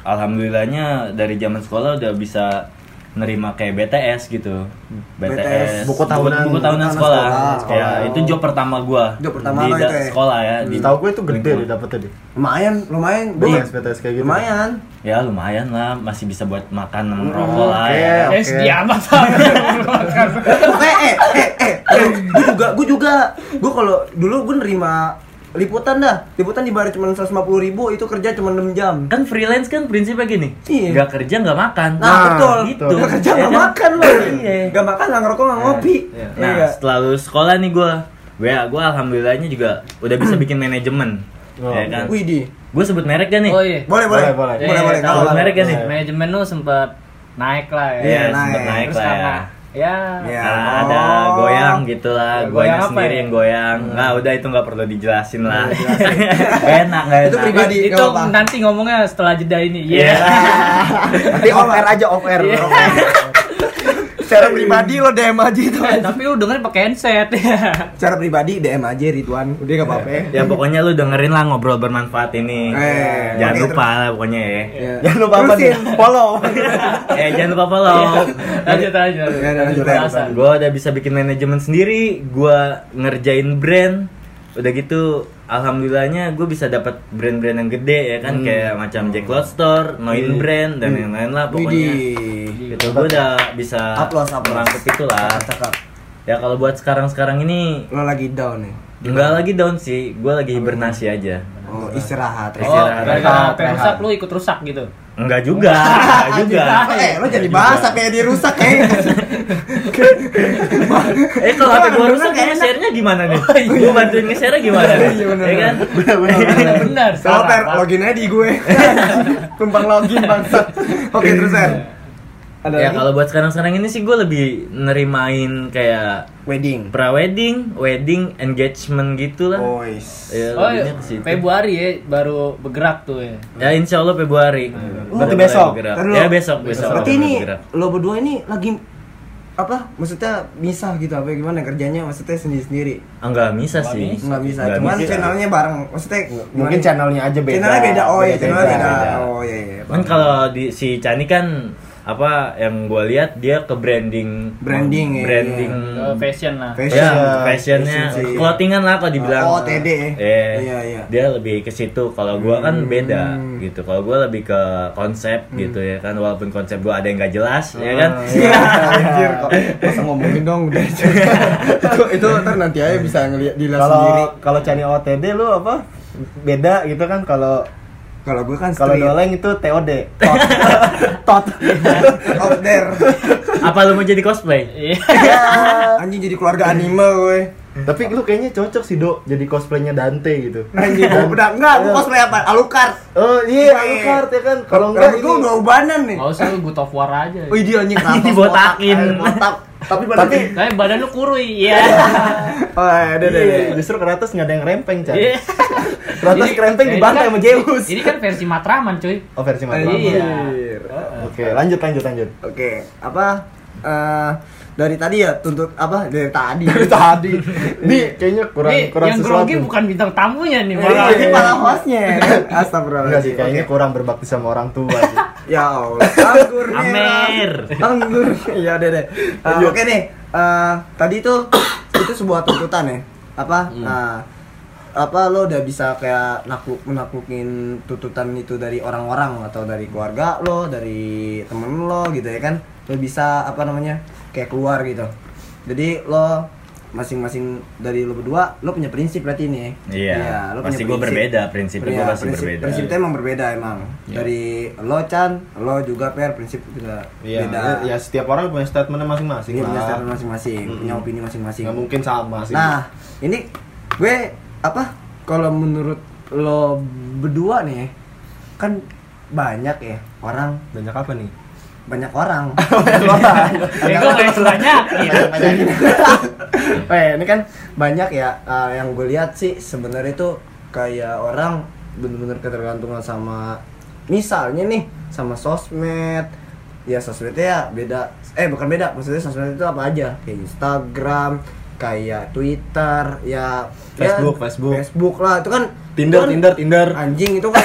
S4: alhamdulillahnya dari zaman sekolah udah bisa nerima kayak BTS gitu
S2: BTS,
S4: BTS,
S1: buku tahunan-
S4: buku tahunan
S2: tahunan
S4: sekolah,
S2: sekolah.
S4: ya itu job pertama gua
S2: Job pertama
S4: di
S2: itu ya?
S4: sekolah ya di
S1: Tahu gue itu gede
S4: lingkungan.
S1: deh dapetnya deh.
S2: Lumayan, lumayan. Gua-
S1: BTS BTS kayak gitu.
S2: Lumayan.
S4: ya lumayan lah masih bisa buat makan sama rokok lah ya.
S3: Eh, amat sama. <laughs>
S2: eh, eh, eh, eh, eh, gue juga, gue juga, gue kalau dulu gue nerima liputan dah, liputan dibayar cuma 150 ribu, itu kerja cuma 6 jam.
S4: kan freelance kan prinsipnya gini
S2: Iya.
S4: nggak kerja nggak makan
S2: Nah, betul,
S4: gitu
S2: Gak kerja gak
S4: kan?
S2: makan loh,
S4: Iya.
S2: gak makan, gak ngerokok, gak ngopi.
S4: Iya.
S2: Iya
S4: Nah,
S2: nggak?
S4: setelah lulus sekolah nih gua, gue gue alhamdulillahnya juga udah bisa bikin manajemen.
S1: Oh,
S4: ya kan?
S2: Widih,
S4: Gue sebut merek kan nih?
S3: Oh iya.
S2: boleh, boleh,
S1: Boleh, boleh.
S2: boleh, boleh.
S3: Eh,
S2: kalau-
S4: Sebut merek kan nih?
S3: Manajemen lu sempet naik lah ya.
S2: Iya,
S4: sempet
S2: naik.
S4: naik
S3: Terus
S4: lah ya.
S3: Ya
S2: Iya.
S4: Nah,
S2: Oh.
S4: ada goyang gitu lah,
S3: Goyang
S4: sendiri
S3: ya?
S4: yang goyang. Nah, udah itu nggak perlu dijelasin lah. <laughs> enak nggak
S2: Itu pribadi.
S3: itu nanti ngomongnya setelah jeda ini. Iya.
S4: Iya.
S1: Nanti off air aja off air. Off air.
S2: Secara pribadi lo DM aja itu.
S3: Eh, tapi lu dengerin pakai headset ya. <laughs>
S2: Secara pribadi DM aja Ridwan, udah gak apa-apa ya.
S4: ya pokoknya lu dengerin lah ngobrol bermanfaat ini.
S2: Eh,
S4: jangan lupa lah pokoknya ya.
S2: Iya.
S1: Jangan lupa apa nih?
S2: Terusin.
S1: Follow. <laughs>
S4: eh jangan lupa follow.
S3: lanjut lanjut.
S2: Ya, lanjut, lanjut.
S3: Pembahasan.
S4: gue udah bisa bikin manajemen sendiri gue ngerjain brand udah gitu alhamdulillahnya gue bisa dapat brand-brand yang gede ya kan kayak macam Jack Lot Store, Noin
S2: Hmm.
S4: Brand dan yang lain lah pokoknya
S2: Widih.
S4: gitu gue udah bisa
S2: Upload, upload.
S4: merangkup itu lah
S2: Cakep.
S4: ya kalau buat sekarang-sekarang ini
S2: Lo lagi down nih.
S4: enggak lagi down sih gue lagi hibernasi aja
S2: Oh, istirahat.
S3: Oh,
S4: Istirahat.
S3: yang
S1: Rehat.
S3: rusak lu ikut rusak gitu.
S4: Enggak juga enggak juga
S2: Eh, lo jadi bahasa kayak dirusak kayak.
S4: eh kalau HP gue rusak kayaknya share-nya gimana nih gue bantuin nge-share gimana nih
S2: Iya, bener.
S4: ya kan
S3: Benar benar.
S2: Kalau per login aja di gue. <laughs> Tumpang login bangsat. Oke, terus ya. Ada
S4: ya kalau buat sekarang-sekarang ini sih gue lebih nerimain kayak
S2: wedding.
S4: pra-wedding, wedding, engagement gitu lah.
S2: Oh, is.
S4: Ya,
S3: Oh,
S4: situ.
S3: Februari ya baru bergerak tuh ya.
S4: Ya insya Allah Februari.
S1: Berarti
S4: Udah mulai
S1: besok?
S4: bergerak. Ya besok, besok.
S2: Berarti ini
S4: bergerak.
S2: lo berdua ini lagi apa? Maksudnya bisa gitu apa gimana kerjanya? Maksudnya sendiri-sendiri.
S4: Ah, Enggak bisa sih.
S3: bisa.
S2: Nggak bisa.
S4: Nggak
S2: Cuman
S4: bisa.
S2: channelnya bareng. Maksudnya
S1: Mungkin
S2: gimana?
S1: channelnya aja beda.
S2: Channelnya beda. Oh iya, channelnya beda.
S1: beda.
S2: Oh iya iya.
S4: Kan kalau di si Chani kan apa yang gue lihat dia ke branding
S2: Branding, ya,
S4: branding
S3: Ke fashion lah.
S2: Fashion.
S4: ya fashionnya
S2: Fashion
S4: clothingan lah kalau dibilang
S2: Oh, TD.
S4: Eh,
S2: Iya, iya.
S4: dia lebih ke situ kalau gua kan
S2: Hmm.
S4: beda gitu kalau gua lebih ke konsep gitu ya kan walaupun konsep gua ada yang gak jelas ya kan
S2: Iya, <laughs> anjir kok. Masa ngomongin dong udah. <laughs> itu itu ntar nanti aja bisa ngeliat dilihat sendiri.
S1: Kalau kalau Chani OTD lu apa? Beda gitu kan kalau
S2: Kalau gue kan
S1: Kalau doleng itu TOD. Tot. <laughs> Tot. <laughs>
S2: out there.
S4: Apa lu mau jadi cosplay?
S3: Iya. <laughs>
S2: Anjing jadi keluarga anime gue.
S1: Tapi lu kayaknya cocok sih, Dok, jadi cosplaynya Dante gitu.
S2: Anjing gue udah enggak, gue cosplay apa? Alucard.
S1: Oh iya, Alucard ya kan. Kalau enggak
S2: gue udah ubanan nih.
S3: Gak usah lu good of war aja.
S2: Oh dia anjing Kratos
S4: Dibotakin.
S2: botak, eh, botak. Tapi
S1: Tapi
S3: Tapi badan lu kurui, iya. <laughs>
S2: Oh, ada ada.
S1: Iya, justru Kratos nggak ada yang rempeng, Chan.
S3: Iya. <laughs>
S1: Kratos
S3: Ini-
S1: kerempeng
S3: ini
S1: dibantai
S3: kan-
S1: sama Zeus.
S3: Ini kan versi Matraman, cuy.
S1: Oh, versi Matraman.
S3: Iya.
S1: Oke, lanjut lanjut lanjut.
S2: Oke, apa eh dari tadi ya tuntut apa dari tadi.
S1: Dari tadi. <laughs> Nih kayaknya kurang
S3: Nih,
S1: kurang
S3: yang grogi bukan bintang tamunya nih, malah.
S2: ini malah hostnya. <laughs> Astagfirullah.
S1: Enggak sih, kayaknya kurang berbakti sama orang tua sih. <laughs>
S2: Ya Allah, anggur
S4: Amer.
S2: Anggur. Iya deh deh. Eh,
S1: Lanjut.
S2: Oke nih, eh, tadi tuh <coughs> itu sebuah tuntutan ya. Apa?
S1: Hmm.
S2: Nah, apa lo udah bisa kayak nakluk menaklukin tuntutan itu dari orang-orang atau dari keluarga lo, dari temen lo gitu ya kan? Lo bisa apa namanya? Kayak keluar gitu. Jadi lo masing-masing dari lo berdua lo punya prinsip berarti ini ya?
S4: Iya,
S2: lo
S4: pasti
S2: prinsip.
S4: berbeda, prinsipnya
S2: Iya,
S4: gua pasti
S2: prinsip-
S4: berbeda.
S2: Prinsipnya emang berbeda emang.
S1: Iya.
S2: Dari lo Chan, lo juga Per prinsip juga
S1: Iya,
S2: beda.
S1: ya, ya setiap orang punya statementnya masing-masing
S2: Iya, punya
S1: lah.
S2: statement masing-masing,
S1: Mm-mm.
S2: punya opini masing-masing.
S1: Nggak mungkin sama sih.
S2: Nah, ini gue apa? Kalau menurut lo berdua nih, kan banyak ya orang,
S1: banyak apa nih?
S2: Banyak orang.
S3: Ya gue gak banyak. <laughs>
S2: eh, ini kan banyak ya eh, yang gue lihat sih sebenarnya itu kayak orang bener-bener ketergantungan sama misalnya nih sama sosmed. Ya sosmednya ya beda. Eh bukan beda maksudnya sosmed itu apa aja? Kayak Instagram kayak Twitter ya
S1: Facebook,
S2: ya,
S1: Facebook.
S2: Facebook lah itu kan
S1: Tinder,
S2: itu kan
S1: Tinder, Tinder.
S2: anjing itu kan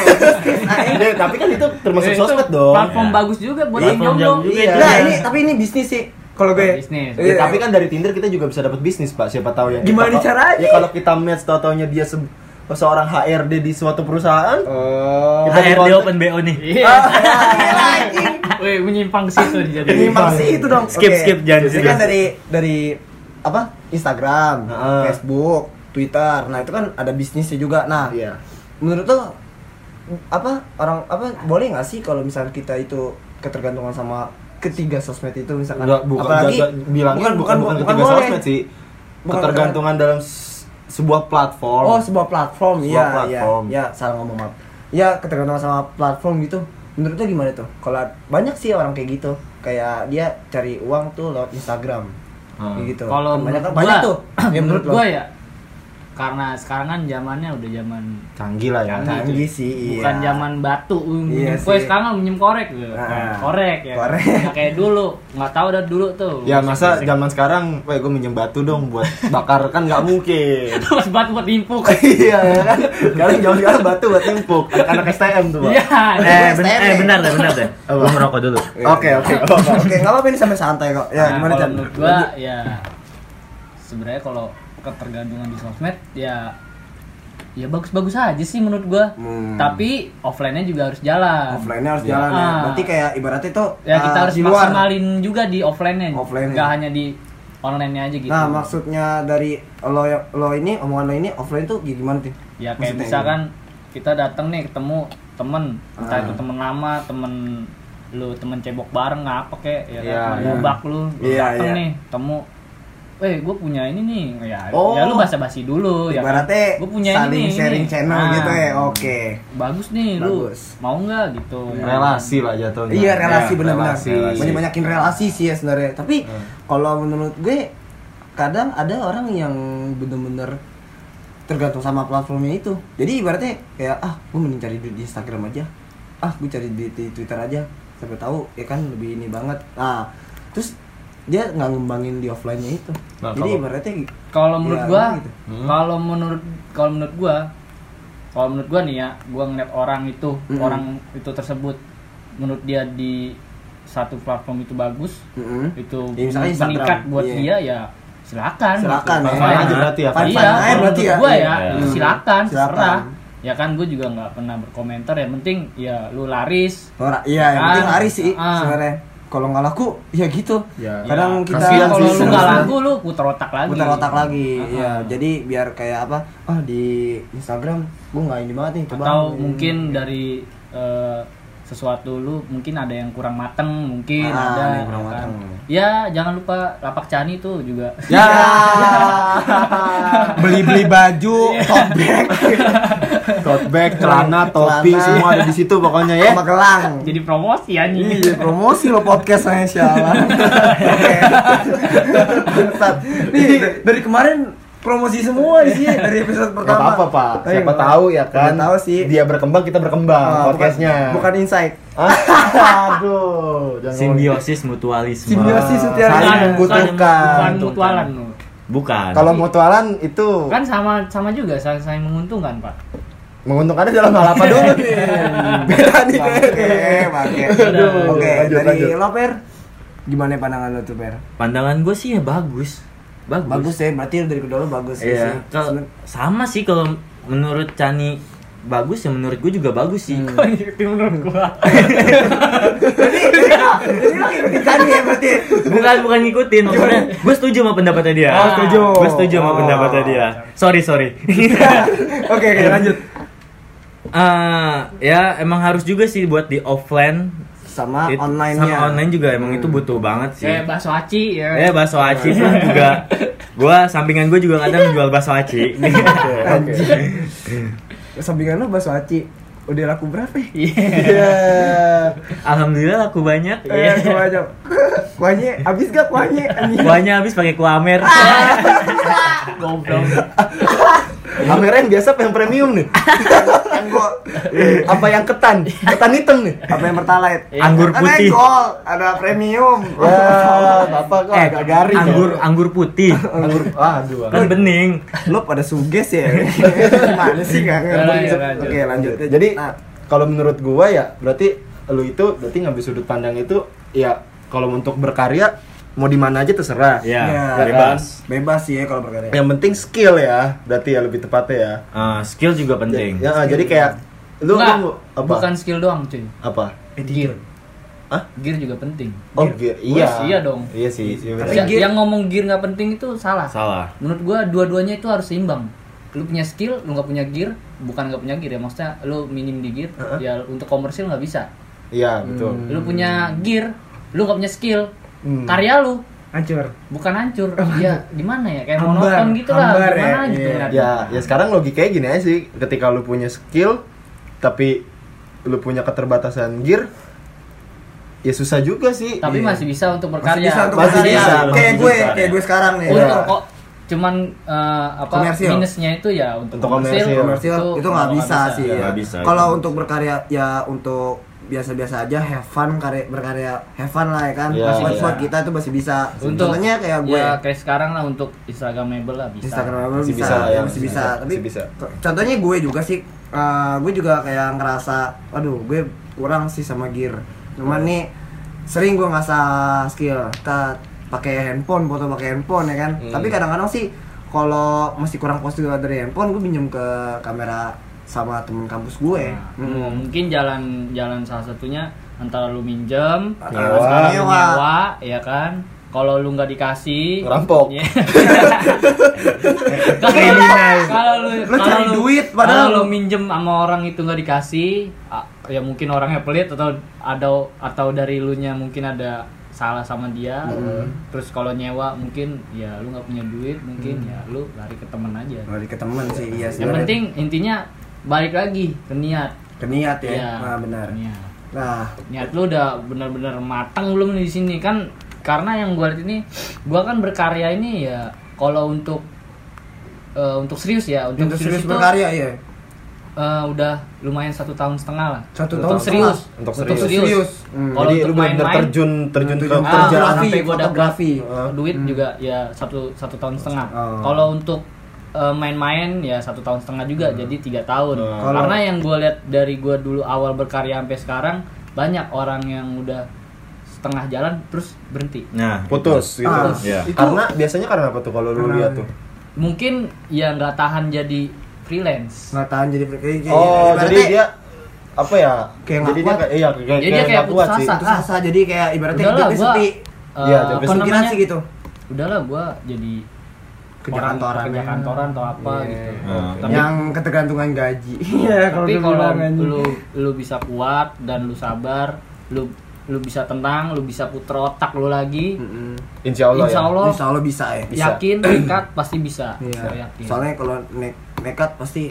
S1: Eh, <laughs> tapi kan itu termasuk
S3: itu
S1: sosmed dong.
S3: Platform
S4: Iya.
S3: bagus juga buat yang jomblo.
S2: iya. nah ini tapi ini bisnis sih kalau gue
S3: Bisnis.
S1: Ya, tapi kan dari Tinder kita juga bisa dapat bisnis, Pak. Siapa tahu yang
S2: Gimana
S1: kita-
S2: caranya?
S1: Ya kalau kita match tau taunya dia se- seorang HRD di suatu perusahaan.
S2: oh
S1: Kita
S4: HRD Open BO nih.
S3: Iya.
S2: Ah, <laughs> anjing.
S3: Wih, menyimpang ke situ nih jadi.
S2: Memang sih itu dong.
S4: Skip,
S2: Oke.
S4: skip, jangan
S2: Jadi
S4: situ.
S2: kan dari dari apa? Instagram,
S1: Heeh.
S2: Facebook, Twitter. Nah, itu kan ada bisnisnya juga. Nah,
S1: Iya.
S2: menurut lo apa orang apa boleh nggak sih kalau misalnya kita itu ketergantungan sama ketiga sosmed itu misalkan
S1: Enggak, bukan
S2: apalagi
S1: jaga- bilangnya bukan bukan, ketiga
S2: boleh.
S1: sosmed sih.
S2: Bukan
S1: Ketergantungan dalam s- sebuah platform.
S2: Oh, sebuah platform.
S1: Sebuah
S2: Iya,
S1: platform.
S2: iya. Ya, salah ngomong maaf. Ya, ketergantungan sama platform gitu. Menurut lo gimana tuh? Kalau banyak sih orang kayak gitu. Kayak dia cari uang tuh lewat Instagram.
S1: Hmm.
S2: Gitu.
S3: Kalau
S2: Kan banyak <clears throat>
S3: menurut
S2: banyak tuh. Ya
S3: menurut gua ya karena sekarang kan zamannya udah zaman
S1: canggih lah ya.
S3: Canggih.
S2: canggih sih, iya.
S3: bukan zaman batu
S2: Iya
S3: minjem kue sekarang minjem korek gitu
S2: Ah.
S3: korek ya
S2: Korek.
S3: Nggak kayak dulu nggak tahu dari dulu tuh
S1: Ya masa zaman sekarang, weh gue minjem batu dong buat bakar kan nggak mungkin. <laughs>
S3: mas batu buat nimpuk <laughs>
S1: iya ya kan. Sekarang zaman sekarang batu buat nimpuk. Anak-anak STM tuh, Pak.
S3: iya <laughs>
S4: Eh, ben- eh
S2: ya?
S4: benar deh, benar deh.
S1: Apa?
S4: Gua ngerokok dulu.
S1: Oke, oke.
S2: Oke, nggak apa-apa ini sampai santai kok. Ya,
S3: Nah,
S2: gimana
S3: menurut gua ya sebenarnya kalau ketergantungan di sosmed ya ya bagus-bagus aja sih menurut gua
S2: Hmm.
S3: tapi offline-nya juga harus jalan
S2: Offline-nya harus
S1: Ya.
S2: jalan ya.
S3: Ah.
S2: Berarti kayak ibaratnya tuh
S3: ya kita
S2: ah,
S3: harus
S2: di luar.
S3: maksimalin juga di offline-nya
S2: Offline-nya.
S3: nggak hanya di online-nya aja gitu
S2: Nah, maksudnya dari lo lo ini omongan lo ini offline tuh gimana tuh?
S3: ya kayak
S2: Maksudnya
S3: misalkan kita datang nih ketemu temen entah
S2: Ah.
S3: itu temen lama temen lu temen cebok bareng ngapa kek ya
S1: Iya,
S3: kan ngobak lu lu
S2: Iya,
S3: dateng
S2: iya.
S3: nih temu eh gue punya ini nih ya
S2: Oh.
S3: ya lu basa basi dulu ya kan?
S2: Ibaratnya
S3: gue punya
S2: saling
S3: ini nih,
S2: sharing channel
S3: Nah,
S2: gitu ya. Oke.
S3: bagus nih
S2: Bagus.
S3: lu mau nggak gitu
S1: Relasi lah jatuhnya.
S2: Iya relasi
S1: Ya,
S2: benar-benar. Banyak banyakin relasi sih ya sebenarnya. Tapi
S1: Hmm.
S2: kalau menurut gue kadang ada orang yang bener-bener tergantung sama platformnya itu. Jadi ibaratnya kayak ah gue mending cari duit di Instagram aja. Ah gue cari duit di Twitter aja. Sampai tahu ya kan lebih ini banget. Nah terus dia nggak ngembangin di offline-nya itu.
S1: Nah,
S2: Jadi
S1: kalau-
S2: ibaratnya
S3: kalau menurut
S2: Ya,
S3: gua
S2: gitu.
S1: Hmm.
S3: kalau menurut kalau menurut gua kalau menurut gua nih ya gua ngeliat orang itu
S2: Mm-mm.
S3: orang itu tersebut menurut dia di satu platform itu bagus
S2: Mm-mm.
S3: itu
S2: Ya, Instagram,
S3: meningkat buat
S2: iya.
S3: dia ya silakan
S2: Silakan
S3: gitu.
S2: ya.
S1: Fine aja berarti ya,
S2: Fine,
S3: iya
S2: fine berarti
S3: menurut
S2: ya.
S3: gua ya
S4: Iya.
S3: lu silakan
S2: Silakan.
S3: ya kan gue juga nggak pernah berkomentar yang penting ya lu laris
S2: Ora, iya, yang penting
S3: Ah,
S2: laris sih
S3: ah.
S2: sebenarnya. Kalau nggak laku ya gitu
S1: Ya.
S2: kadang
S3: Ya,
S2: kita
S3: kalau lu nggak laku lu putar otak lagi
S2: putar otak lagi
S3: Uh-uh.
S2: ya jadi biar kayak apa ah di Instagram gua nggak ini banget nih coba
S3: atau
S2: ini.
S3: mungkin dari eh, sesuatu lu mungkin ada yang kurang mateng mungkin
S2: Ah,
S3: ada
S2: yang kurang
S3: ya kan.
S2: mateng.
S3: ya jangan lupa lapak cani tuh juga
S2: ya <laughs> beli beli baju tote bag
S1: tote bag celana topi
S2: Celana.
S1: semua ada di situ pokoknya ya
S2: sama gelang
S3: jadi promosi anjing
S2: Iya, promosi lo podcast saya. <laughs> Bangsat. Nih, dari kemarin promosi semua sih dari episode
S1: Gak
S2: pertama.
S1: apa-apa pak siapa
S2: nggak-
S1: tahu ya kan
S2: tahu sih.
S1: dia berkembang kita berkembang
S2: Ah, bukan-
S1: podcastnya
S2: Bukan insight.
S1: Ah, <laughs> aduh jangan
S4: Simbiosis mutualisme.
S2: Simbiosis setiap
S1: saling membutuhkan
S3: bukan mutualan.
S4: Bukan.
S1: kalau mutualan itu
S3: kan sama sama juga saling saling menguntungkan pak
S1: menguntungkannya dalam hal apa dulu nih beda nih
S2: Oke, oke.
S1: Aduh,
S2: Oke,
S1: lanjut,
S2: dari
S1: lanjut.
S2: lo Per, gimana pandangan lo tuh Per?
S4: Pandangan gue sih ya bagus. Bagus.
S2: Bagus ya, berarti dari kedua lo bagus ya
S4: Iya.
S2: sih.
S4: Kalau sama sih kalau menurut Cani bagus ya menurut gue juga bagus sih. <laughs>
S3: kok ngikutin menurut gua
S2: Jadi lo ngikutin Cani ya berarti.
S4: bukan bukan ngikutin maksudnya gue setuju sama pendapatnya dia
S2: Oh, setuju.
S4: gue setuju sama
S2: Oh.
S4: pendapatnya dia sorry sorry <laughs>
S2: Oke, oke, lanjut.
S4: Eh, ya emang harus juga sih buat di offline
S2: Sama
S4: It-
S2: online-nya.
S4: sama online juga emang itu butuh banget sih.
S3: Kayak bakso aci ya.
S4: Eh bakso aci pun juga. Gua sampingan gue juga kadang jual bakso aci. <laughs> <laughs>
S2: Sampingan lo bakso aci. Udah laku berapa? <laughs> Ya?
S3: Iya.
S4: alhamdulillah laku banyak.
S2: Eh, aku aja. Kuahnya habis gak kuahnya?
S4: Kuahnya habis pakai kuah amer
S3: goblok
S1: kamera yang biasa apa yang premium nih <laughs>
S2: Yang gua-
S1: apa yang ketan ketan hitam nih
S2: apa yang pertalite?
S4: Anggur
S2: Kan
S4: putih.
S2: gold, ada premium.
S1: ya <laughs> bapak kok
S4: eh
S1: agak garing ya.
S4: anggur anggur putih
S1: anggur aduh
S4: kan bening
S2: Lo pada suges ya? <laughs> Gimana sih
S3: lanjut.
S2: Oke, lanjut.
S1: jadi
S2: Nah,
S1: kalau menurut gua ya berarti lu itu berarti ngambil sudut pandang itu ya kalau untuk berkarya mau di mana aja terserah.
S4: Ya
S2: Ya,
S4: bebas.
S2: Bebas. Sih ya kalau berkarya.
S1: yang penting skill ya berarti ya lebih tepatnya ya.
S4: Eh, skill juga penting.
S1: Ya jadi kayak lu
S3: Enggak,
S1: lu apa?
S3: bukan skill doang cuy.
S1: Apa?
S3: Gear.
S1: Hah?
S3: gear juga penting.
S1: Oh gear. iya.
S3: Wes, iya dong.
S1: iya sih iya.
S2: Tapi
S3: yang,
S2: gear-
S3: yang ngomong gear nggak penting itu salah.
S4: Salah.
S3: Menurut gua dua-duanya itu harus seimbang. Lu punya skill lu nggak punya gear bukan nggak punya gear ya. Maksudnya lu minim di gear
S1: Heeh.
S3: ya untuk komersil nggak bisa.
S1: Iya betul.
S3: Lu punya gear lu nggak punya skill
S1: Hmm.
S3: karya lu
S2: Hancur.
S3: bukan hancur ya gimana ya kayak
S2: Hambar,
S3: monoton gitu lah
S2: hambar
S3: gimana
S2: ya,
S3: gitu
S2: iya.
S1: ya ya sekarang logikanya gini aja sih ketika lu punya skill tapi lu punya keterbatasan gear ya susah juga sih
S3: tapi
S1: Iya.
S3: masih bisa untuk
S2: Masih
S3: berkarya
S2: bisa untuk
S1: Masih
S2: berkarya.
S1: bisa,
S2: Kayak
S1: masih
S2: gue,
S1: bisa.
S2: kayak gue sekarang nih.
S3: untuk
S1: Iya.
S3: kok cuman eh, apa
S2: Komersil.
S3: minusnya itu ya untuk,
S1: Untuk komersil.
S2: komersil itu nggak bisa, sih
S1: Iya,
S2: ya.
S4: bisa,
S2: Kalau untuk berkarya ya untuk biasa-biasa aja have fun karya berkarya have fun lah ya kan.
S1: Iya,
S2: Buat
S3: iya.
S2: buat kita tuh masih bisa.
S3: untuk
S2: Contohnya kayak gue
S3: ya kayak sekarang lah untuk instagramable lah bisa
S2: Instagram
S1: Masih
S2: bisa,
S1: bisa,
S2: ya,
S1: ya,
S2: masih
S1: masih
S2: bisa.
S1: bisa,
S2: Tapi
S1: masih bisa.
S2: co- contohnya gue juga sih, eh, gue juga kayak ngerasa, aduh, gue kurang sih sama gear. Cuman nih sering gue ngasah skill. Kita pakai handphone, foto pakai handphone ya kan.
S1: Hmm.
S2: Tapi kadang-kadang sih kalau masih kurang positif dari handphone, gue pinjem ke kamera sama temen kampus gue.
S3: Nah,
S2: Hmm.
S3: mungkin jalan jalan salah satunya antara lu minjem
S1: Nyewa.
S2: Nyewa.
S3: nyewa ya kan kalau lu nggak dikasih
S1: Ngerampok.
S3: ya. <laughs> kalau kalau lu
S2: Lu
S3: kalau
S2: cari
S3: lu-
S2: duit,
S3: kalau
S2: padahal
S3: lu minjem sama orang itu nggak dikasih ya mungkin orangnya pelit atau ada atau dari lu nya mungkin ada salah sama dia terus kalau nyewa mungkin ya lu nggak punya duit mungkin ya lu lari ke temen aja
S2: Lari ke temen sih, iya
S3: yang penting intinya balik lagi ke niat
S2: ke niat ya.
S3: Iya,
S2: Nah, benar.
S3: niat
S2: Nah,
S3: niat lu udah benar-benar matang belum di sini kan karena yang gua lihat ini gua kan berkarya ini ya kalau untuk eh, untuk serius ya untuk,
S2: untuk serius
S3: itu,
S2: berkarya ya.
S3: eh, udah lumayan satu tahun setengah lah
S2: Satu
S3: untuk
S2: tahun
S3: serius
S1: Untuk
S3: untuk
S1: serius.
S3: serius,
S2: Serius. Hmm.
S3: kalau
S1: jadi
S3: untuk main-main
S1: terjun terjun ke
S2: Terjun ke
S1: kerjaan
S2: fotografi,
S3: sampai gua dapat duit
S2: Hmm.
S3: juga ya satu satu tahun setengah
S2: Oh.
S3: kalau untuk eh, main-main ya satu tahun setengah juga jadi tiga tahun.
S2: Kalau-
S3: karena yang gue lihat dari gue dulu awal berkarya sampai sekarang banyak orang yang udah setengah jalan terus berhenti
S4: nah
S1: putus gitu
S2: Ah,
S4: iya.
S2: itu-
S1: karena biasanya karena apa tuh kalau lu
S2: Karena-
S1: lihat tuh
S3: mungkin ya nggak tahan jadi freelance
S2: nggak tahan jadi kayak kayak-
S1: oh
S2: ibaratnya
S1: jadi dia apa ya
S2: Kayak nggak
S1: jadi dia kayak iya kayak
S3: Jadi kayak
S1: nggak kuat
S3: putus
S1: sih.
S3: asa.
S2: Putus asa jadi kayak ibaratnya
S3: Udahlah,
S2: hidupnya
S3: gua
S2: sepi.
S3: eh,
S1: Iya,
S3: apa namanya?
S2: sih gitu.
S3: Udahlah gua jadi
S2: Kerja
S3: orang
S2: kantoran
S3: kerja
S2: ya.
S3: kantoran atau apa
S2: Iya.
S3: gitu.
S4: Hmm.
S3: Tapi
S2: yang ketergantungan gaji. <laughs> Iya,
S3: tapi
S2: dulu
S3: kalau
S2: bilang, anjing.
S3: lu lu bisa kuat dan lu sabar, lu lu bisa tenang, lu bisa puter otak lu lagi.
S2: Mm-mm.
S1: Insya Allah
S3: Insya
S1: ya.
S3: Allah
S2: Insya Allah bisa ya.
S1: Bisa.
S3: yakin <clears throat> nekat pasti bisa.
S2: Iya.
S3: Gua yakin.
S2: Soalnya kalau ne- nekat pasti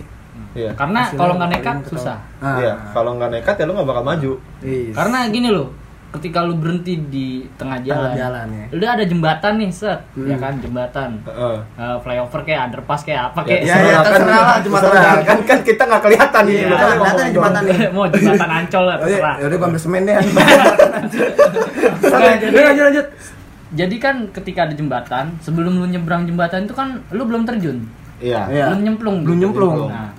S1: Iya.
S3: Karena kalau nggak nekat susah.
S2: Ah.
S1: Iya, kalau nggak nekat ya lu nggak bakal maju.
S2: Yes.
S3: Karena gini loh, ketika lu berhenti di tengah jalan,
S2: Tengah jalan, ya.
S3: udah ada jembatan nih, set,
S2: Hmm.
S3: ya kan jembatan.
S1: Heeh.
S3: Eh, flyover kayak underpass kayak apa
S1: Ya,
S3: kayak
S2: Ya, ya, terserah lah, jembatan
S1: terserah.
S2: jalan.
S1: kan kan kita nggak kelihatan nih.
S2: Nih jembatan
S1: doang.
S2: nih.
S3: mau jembatan ancol lah <laughs>
S2: Oh, iya,
S3: terserah.
S2: ya udah ambil semen deh. <laughs> Lanjut, lanjut.
S3: jadi kan ketika ada jembatan, sebelum lu nyebrang jembatan itu kan lu belum terjun,
S1: Iya.
S2: Iya.
S3: belum nyemplung,
S2: Belum
S3: gitu.
S2: nyemplung.
S3: Nah,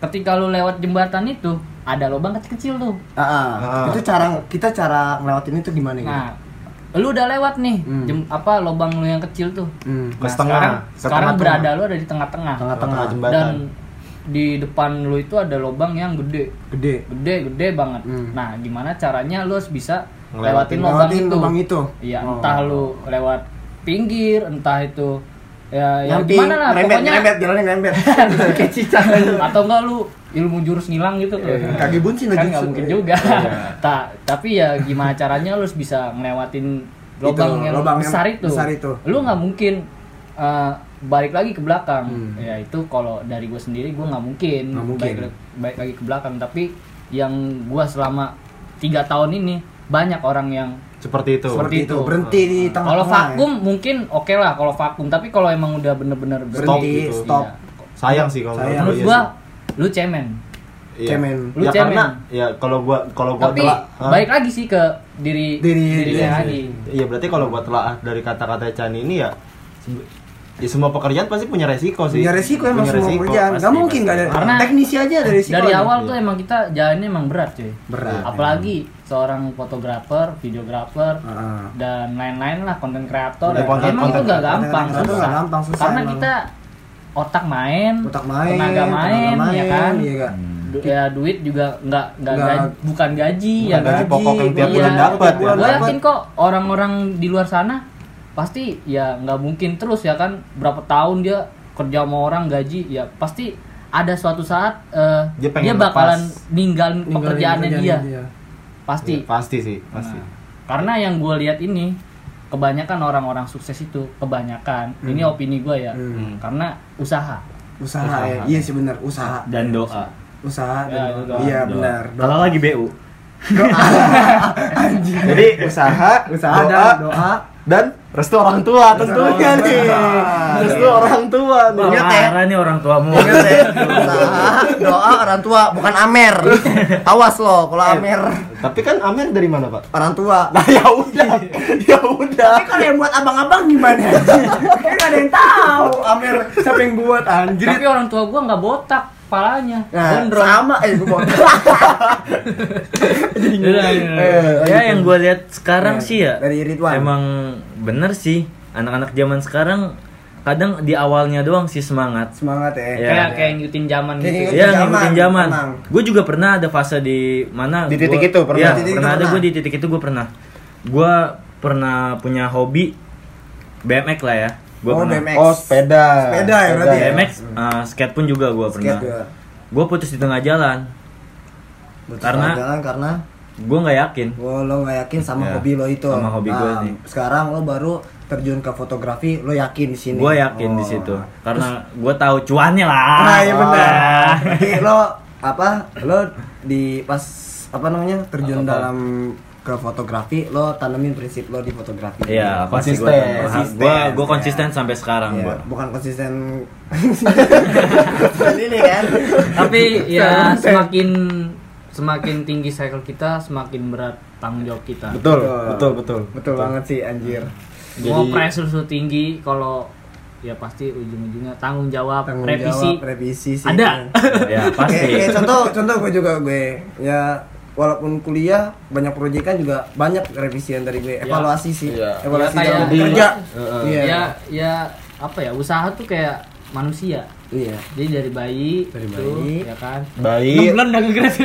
S3: ketika lu lewat jembatan itu ada lubang kecil-kecil tuh.
S2: Ah, ah.
S1: Ah.
S2: Itu cara kita cara ngelewatin itu gimana gitu?
S3: Nah, lu udah lewat nih,
S2: Hmm.
S3: jem- apa lubang lu yang kecil tuh.
S2: Hmm.
S1: Ke
S3: Nah,
S1: setengah,
S3: sekarang,
S1: ke
S3: sekarang
S1: tengah-tengah.
S3: berada lu ada di tengah-tengah.
S2: Tengah-tengah.
S1: jembatan.
S3: Dan di depan lu itu ada lubang yang gede,
S2: Gede.
S3: gede, gede banget.
S2: Hmm.
S3: Nah, gimana caranya lu harus bisa
S1: Ngelewatin-
S3: lewatin lubang
S2: Lewatin
S3: itu?
S2: lubang itu.
S3: Iya,
S2: Oh.
S3: entah lu lewat pinggir, entah itu ya, ya gimana lah,
S2: ngerembet,
S3: pokoknya
S2: ngerembet, jalannya ngerembet. <laughs>
S3: kayak cicak atau enggak lu ilmu jurus ngilang gitu tuh.
S2: Kaki bunsin
S3: kan
S2: lagi.
S3: nggak mungkin juga. <laughs> Ta- tapi ya gimana caranya lu harus bisa ngelewatin lubang yang
S2: lubang yang
S3: besar itu.
S2: besar itu.
S3: Lu nggak mungkin uh, balik lagi ke belakang.
S2: Hmm.
S3: Ya itu kalau dari gue sendiri gue nggak mungkin,
S2: Nggak mungkin.
S3: Balik, balik lagi ke belakang. Tapi yang gue selama tiga tahun ini banyak orang yang
S1: Seperti itu.
S3: Seperti
S2: itu. Berhenti di tengah.
S3: kalau vakum mungkin oke lah kalau vakum. Tapi kalau emang udah bener-bener
S1: Stop
S2: berhenti,
S1: gitu.
S2: stop.
S3: Iya.
S1: Sayang sih kalau
S2: Sayang.
S3: Menurut
S1: iya
S3: gua
S1: sih.
S3: lu cemen.
S1: Iya.
S2: Cemen.
S3: Lu
S1: ya
S3: cemen.
S1: karena ya kalau gua kalau gua
S3: Tapi
S1: telah
S3: baik lagi sih ke diri
S2: Diri-
S3: diri
S2: diri
S3: lagi.
S1: Iya berarti kalau gua telah dari kata-kata Chan ini ya ya semua pekerjaan pasti punya resiko sih.
S2: Punya resiko emang
S1: Punya
S2: semua
S1: resiko,
S2: pekerjaan.
S1: pasti,
S2: Gak mungkin
S1: pasti.
S2: gak ada.
S3: Karena
S2: teknisi aja ada resiko.
S3: Dari awal
S1: Iya.
S3: tuh emang kita jalannya emang berat cuy.
S2: Berat.
S3: Apalagi seorang fotografer, videografer
S2: Heeh.
S3: dan lain-lain lah konten kreator.
S1: Ya, konten-
S3: emang itu
S1: konten-
S3: gak gampang,
S2: konten
S3: susah.
S2: gampang, susah
S3: Karena
S2: emang.
S3: kita otak main,
S2: Otak main,
S3: tenaga main, ya kan.
S2: Iya?
S3: Du- ya duit juga nggak nggak gaji- bukan gaji
S1: Bukan
S3: ya
S1: gaji
S3: kan.
S1: pokok yang tiap
S3: Iya.
S1: bulan dapat ya.
S3: Gue yakin kok orang-orang di luar sana pasti ya nggak mungkin terus ya kan berapa tahun dia kerja sama orang gaji ya pasti ada suatu saat eh,
S1: Dia
S3: dia, bakalan ninggalin
S2: Ninggalin
S3: pekerjaannya dia pasti
S1: Iya, pasti sih, pasti.
S3: Nah, karena yang gue lihat ini kebanyakan orang-orang sukses itu kebanyakan ini opini gue ya
S2: Hmm.
S3: karena usaha
S2: Usaha,
S1: Usaha.
S2: ya. Iya sih benar, usaha.
S4: dan doa.
S2: Usaha
S3: Ya,
S2: dan
S3: itu
S2: doa.
S3: doa.
S2: Iya
S4: Doa.
S2: benar.
S4: Kalau lagi BU. <laughs>
S1: Jadi usaha,
S2: Usaha
S1: doa,
S2: dan doa.
S1: Dan restu orang tua tentunya
S2: orang
S1: nih.
S2: tua.
S1: Restu orang tua nih.
S2: Ingat ya.
S4: Marah nih orang tuamu.
S2: Ingat ya, usaha, <laughs> doa orang tua, bukan Amer. Awas loh kalau Amer
S1: Tapi kan Amer dari mana, Pak?
S2: orang tua.
S1: Nah, ya udah. ya udah.
S2: Tapi kalau yang buat abang-abang gimana? <laughs> Kan gak ada yang tahu Amer siapa yang buat anjir.
S3: tapi orang tua gue nggak botak palanya
S2: Nah,
S3: gondrong
S2: sama eh gue.
S3: Iya, iya.
S4: ya yang gue lihat sekarang
S2: Ya,
S4: sih ya
S2: dari Ridwan.
S4: emang bener sih anak-anak zaman sekarang kadang di awalnya doang sih semangat
S2: Semangat ya.
S4: Ya.
S3: kayak kayak ngikutin zaman
S2: Kayak
S3: gitu
S2: zaman,
S4: ngikutin zaman. Gue juga pernah ada fase di mana
S1: Di
S4: gua-
S1: titik itu pernah?
S4: Iya,
S2: Di titik itu
S4: pernah ada
S2: pernah.
S4: gue di titik itu gue pernah. Gue pernah punya hobi BMX lah ya. Gue
S2: Oh,
S4: pernah.
S2: BMX.
S1: Oh, sepeda.
S2: Sepeda ya berarti ya?
S4: BMX, uh, skate pun juga gue pernah.
S2: Skate juga.
S4: Gue putus di tengah jalan.
S2: Betul,
S4: Karena-
S2: jalan karena
S4: Gue nggak yakin.
S2: oh, lo nggak yakin sama
S4: Ya,
S2: hobi lo itu.
S4: sama hobi gue
S2: Nah,
S4: nih.
S2: Sekarang lo baru terjun ke fotografi, lo yakin di sini.
S4: Gue yakin di
S2: Oh.
S4: situ. Karena gue tahu cuannya lah.
S2: Nah, iya benar.
S4: Ah.
S2: Berarti lo apa? Lo di pas apa namanya terjun
S3: Apa?
S2: dalam ke fotografi, lo tanemin prinsip lo di fotografi.
S4: Iya,
S1: Konsisten.
S2: Konsisten,
S4: gue gue
S2: ya.
S4: konsisten sampai sekarang
S2: Iya,
S4: gue.
S2: bukan konsisten <laughs> ini kan.
S3: tapi ya semakin semakin tinggi cycle kita semakin berat tanggung jawab kita
S1: Betul, betul, betul.
S2: Betul banget sih anjir.
S3: mau
S1: Jadi-
S3: pressure lu tinggi kalau ya pasti ujung-ujungnya tanggung jawab
S2: Tanggung
S3: revisi
S2: jawab, revisi sih.
S3: Ada.
S4: Ya
S2: Kayak,
S4: pasti.
S2: kayak contoh contoh gue juga gue ya walaupun kuliah banyak proyekan juga banyak revisian dari gue evaluasi sih
S1: Iya.
S2: evaluasi
S3: Ya,
S2: dalam kerja
S1: Heeh.
S2: iya
S3: ya ya apa ya usaha tuh kayak manusia.
S2: Iya.
S3: Jadi dari bayi,
S2: Dari
S3: itu,
S2: bayi.
S3: ya kan.
S1: Bayi.
S3: 6 bulan udah nge-grab. <laughs>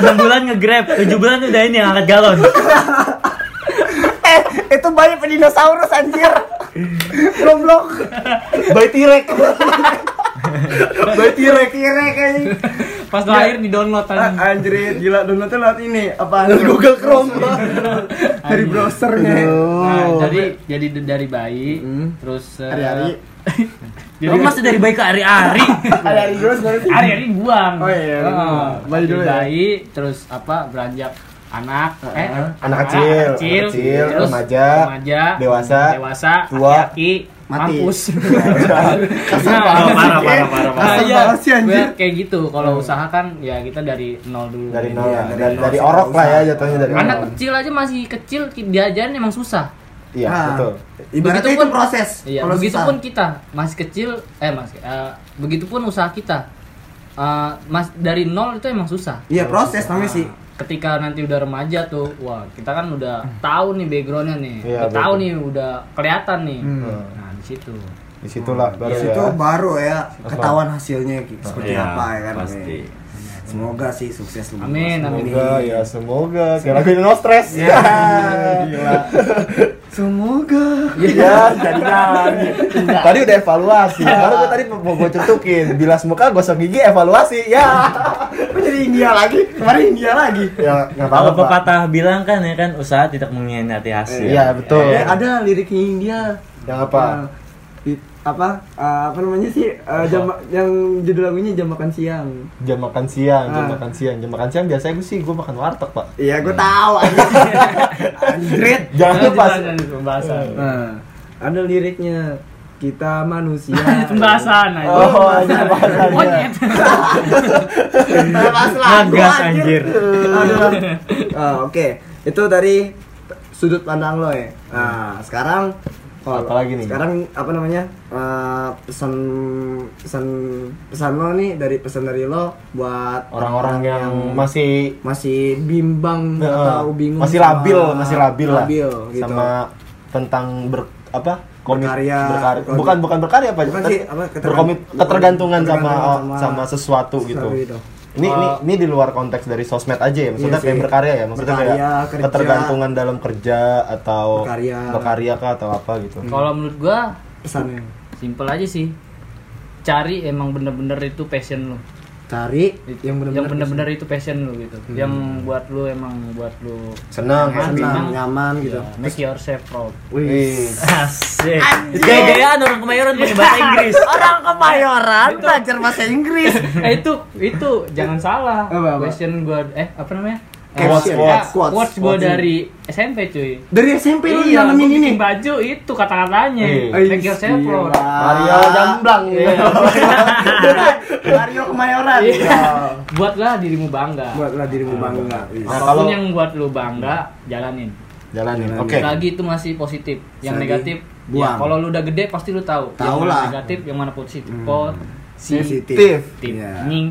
S4: enam bulan nge-grab, tujuh bulan udah ini yang angkat galon.
S2: Eh, itu bayi dinosaurus anjir. <laughs> Goblok.
S1: Bayi tirek. <laughs> Bayi tirek.
S2: Tirek anjing.
S3: Pas lahir di download
S2: Ah,
S3: tadi.
S2: Anjir, gila downloadnya lewat ini apa?
S1: Dari Google Chrome. <laughs>
S2: Dari browsernya.
S3: Nah,
S1: Oh.
S3: jadi jadi dari bayi,
S2: Hmm.
S3: terus eh,
S2: Hari-hari. <laughs>
S3: jadi
S4: Oh, masih dari bayi ke hari-hari.
S2: Hari-hari dulu sebenarnya sih.
S3: hari-hari buang.
S2: Oh iya, buang. Bayi dulu
S3: Dari
S2: ya?
S3: bayi, terus apa beranjak anak, eh
S1: Anak kecil,
S3: kecil,
S1: anak kecil,
S3: terus
S1: remaja,
S3: remaja,
S1: dewasa,
S3: dewasa,
S1: tua,
S3: aki-aki,
S2: mati.
S3: mampus. <laughs>
S2: Kasar
S3: Nah,
S4: parah, parah, parah, parah.
S3: Nah,
S2: Kasar
S3: iya,
S2: banget sih anjir.
S3: kayak gitu. Kalau usaha kan ya kita dari nol dulu.
S1: Dari nol,
S2: Iya,
S1: ya.
S2: dari
S1: dari,
S2: nol
S1: dari orok lah ya jatuhnya dari
S3: Anak
S1: nol.
S3: kecil aja masih kecil diajarin emang susah.
S1: Iya,
S2: Ah,
S1: betul.
S2: Ibaratnya itu
S3: Begitupun-
S2: proses.
S3: Iya,
S2: Kalau
S3: begitupun kita masih kecil, eh mas, eh, begitupun usaha kita, Eh, mas dari nol itu emang susah.
S2: Iya, proses namanya sih.
S3: Ketika nanti udah remaja tuh, wah kita kan udah tahu nih backgroundnya nih,
S1: Iya,
S3: udah tahu nih, udah kelihatan nih.
S2: Hmm.
S3: Di situ.
S1: Baru
S2: Di
S1: ya.
S2: situ baru ya ketahuan hasilnya seperti
S4: Iya,
S2: apa ya kan.
S4: pasti.
S2: Semoga sih sukses lu.
S3: Amin, amin.
S1: Semoga ya semoga kayak lagu no stress. Ya, <laughs> gila.
S2: Semoga.
S1: Ya, jadi <laughs> nyanyi. Tadi udah evaluasi. Baru gue tadi mau gue cetukin. Bilas muka, gosok gigi, evaluasi. Ya. <laughs>
S2: Kok jadi India lagi? Kemarin India lagi.
S1: Ya, nggak
S4: Kalau
S1: apa-apa. Pak.
S4: pepatah bilang kan ya kan usaha tidak mengkhianati hasil.
S1: Iya, betul.
S2: Eh, ada liriknya India.
S1: Yang apa?
S2: Nah, di- apa eh, apa namanya sih Eh, jam yang judul lagunya jam makan siang
S1: Jam makan siang, jam
S2: Ah.
S1: makan siang, jam makan siang biasanya gue sih gue makan warteg pak.
S2: iya gue tahu <laughs> anjrit
S1: Jangan lupa.
S3: Pembahasan.
S2: nah ada liriknya kita manusia <laughs>
S3: Pembahasan aja.
S1: Oh, anjir bahasannya.
S3: Monyet.
S2: Bebas lah,
S4: Ngegas, anjir.
S2: Ah, oke itu dari sudut pandang lo ya nah sekarang kalau-
S1: Apa lagi nih?
S2: sekarang apa namanya Eh, pesan pesan pesan lo nih dari pesan dari lo buat
S1: Orang-orang yang masih
S2: masih bimbang
S1: Heeh.
S2: atau bingung
S1: masih
S2: sama-
S1: labil, masih labil, lah.
S2: labil, gitu.
S1: Sama tentang ber apa? komit-
S2: Berkarya,
S1: berkarya.
S2: komit-
S1: bukan bukan berkarya apa
S2: Bukan sih, apa, ketergan-
S1: berkomit ketergantungan sama
S2: ketergantungan
S1: sama,
S2: sama
S1: sesuatu gitu
S2: sesuatu gitu.
S1: ini ini
S3: Oh.
S1: ini di luar konteks dari sosmed aja ya maksudnya
S2: Iya
S1: kayak berkarya ya maksudnya
S2: Berkarya,
S1: kayak
S2: kerja.
S1: ketergantungan dalam kerja atau
S2: Berkarya.
S1: berkarya kah atau apa gitu
S3: Kalau menurut gua
S2: pesannya
S3: simple aja sih. Cari emang bener-bener itu passion lu.
S2: Cari yang benar-benar
S3: yang itu passion lu gitu. Yang buat lu emang buat lu
S1: senang
S3: Senang.
S2: nyaman gitu
S3: ya, make yourself proud.
S1: Wih. <laughs>
S4: Asik. Gaya-gayaan orang kemayoran pakai bahasa <laughs> Inggris.
S2: orang kemayoran belajar bahasa Inggris <laughs>
S3: eh itu itu jangan salah.
S2: Apa, apa?
S3: Question gua eh apa namanya? Eh,
S2: quotes, quotes,
S3: quotes
S2: quotes.
S3: dari SMP cuy.
S2: dari SMP lu
S3: Iya,
S2: nanamin ini
S3: bikin baju itu kata-katanya.
S1: Iya.
S3: Make yourself proud.
S1: Mario Jamblang
S3: Iya. <laughs>
S2: Mario kemayoran
S3: Iya. Buatlah dirimu bangga.
S2: buatlah dirimu bangga
S1: Nah,
S3: Apa pun
S1: kalau-
S3: yang buat lu bangga, jalanin.
S1: jalanin
S2: Jalanin.
S1: oke
S3: Lagi itu masih positif. Yang negatif,
S2: buang.
S3: ya, kalau lu udah gede pasti lu tahu.
S2: Tahu lah.
S3: negatif, yang mana positif.
S2: Hmm.
S3: Positif.
S1: Positif.
S2: Iya.
S3: Nying.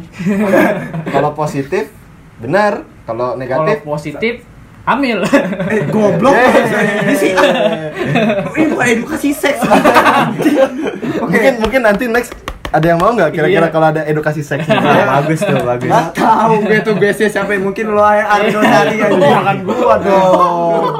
S1: kalau positif benar kalau
S3: Kalau
S1: negatif
S3: positif, hamil. <laughs>
S2: eh goblok
S1: Yeay.
S2: ini sih <laughs> ini bukan edukasi seks <laughs>
S1: mungkin mungkin nanti next ada yang mau nggak kira-kira
S3: Iya.
S1: kalau ada edukasi seks
S4: bagus tuh, bagus.
S2: Gak tahu gue tuh gue siapa yang mungkin lo ya Ardo dari aja
S1: Jangan gua dong.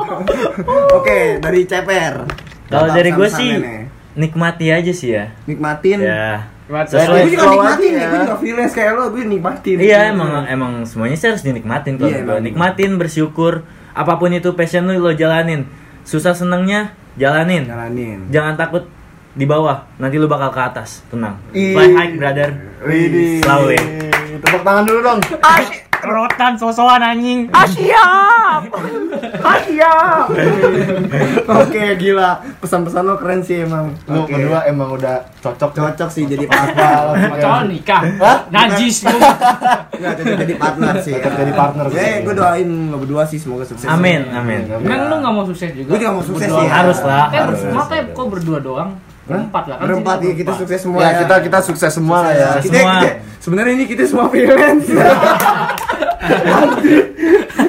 S2: Oke dari ceper
S4: Kalau dari gue sih
S2: nih.
S4: nikmati aja sih ya.
S2: nikmatin
S4: Ya.
S3: Nikmati.
S2: gue
S4: Sesuai
S2: juga
S1: Slow
S2: nikmatin
S1: ya.
S2: gue juga freelance kayak lo, gue nikmatin
S4: Iya emang emang semuanya sih harus dinikmatin kalau
S2: Iya, emang.
S4: nikmatin bersyukur apa pun itu passion lu lo jalanin susah senengnya jalanin
S2: Jalanin
S4: jangan takut di bawah nanti lu bakal ke atas tenang fly high brother. Selalu ya.
S1: Tepuk tangan dulu dong.
S3: Rotan sosokan anjing.
S2: Siap Siap Oke gila Pesan-pesan lo keren sih emang
S1: Lu
S2: Oke.
S1: berdua emang udah cocok
S2: Cocok sih jadi partner <laughs>
S3: Soal nikah.
S1: Hah?
S3: Najis lu.
S2: Nggak cocok jadi partner sih
S1: Cocok jadi partner sih.
S2: Eh gue doain lo berdua sih semoga sukses
S4: amin amin
S3: Emang lu gak mau sukses juga?
S2: Gue juga mau sukses sih
S4: Harus lah,
S3: Eh,
S4: harus.
S3: makanya kok berdua doang? Berempat lah kan.
S2: Berempat ya kita sukses semua
S1: Ya, kita kita sukses semua lah ya.
S4: Sukses.
S2: Kita,
S4: Semua.
S2: kita- sebenarnya ini kita semua freelance <laughs>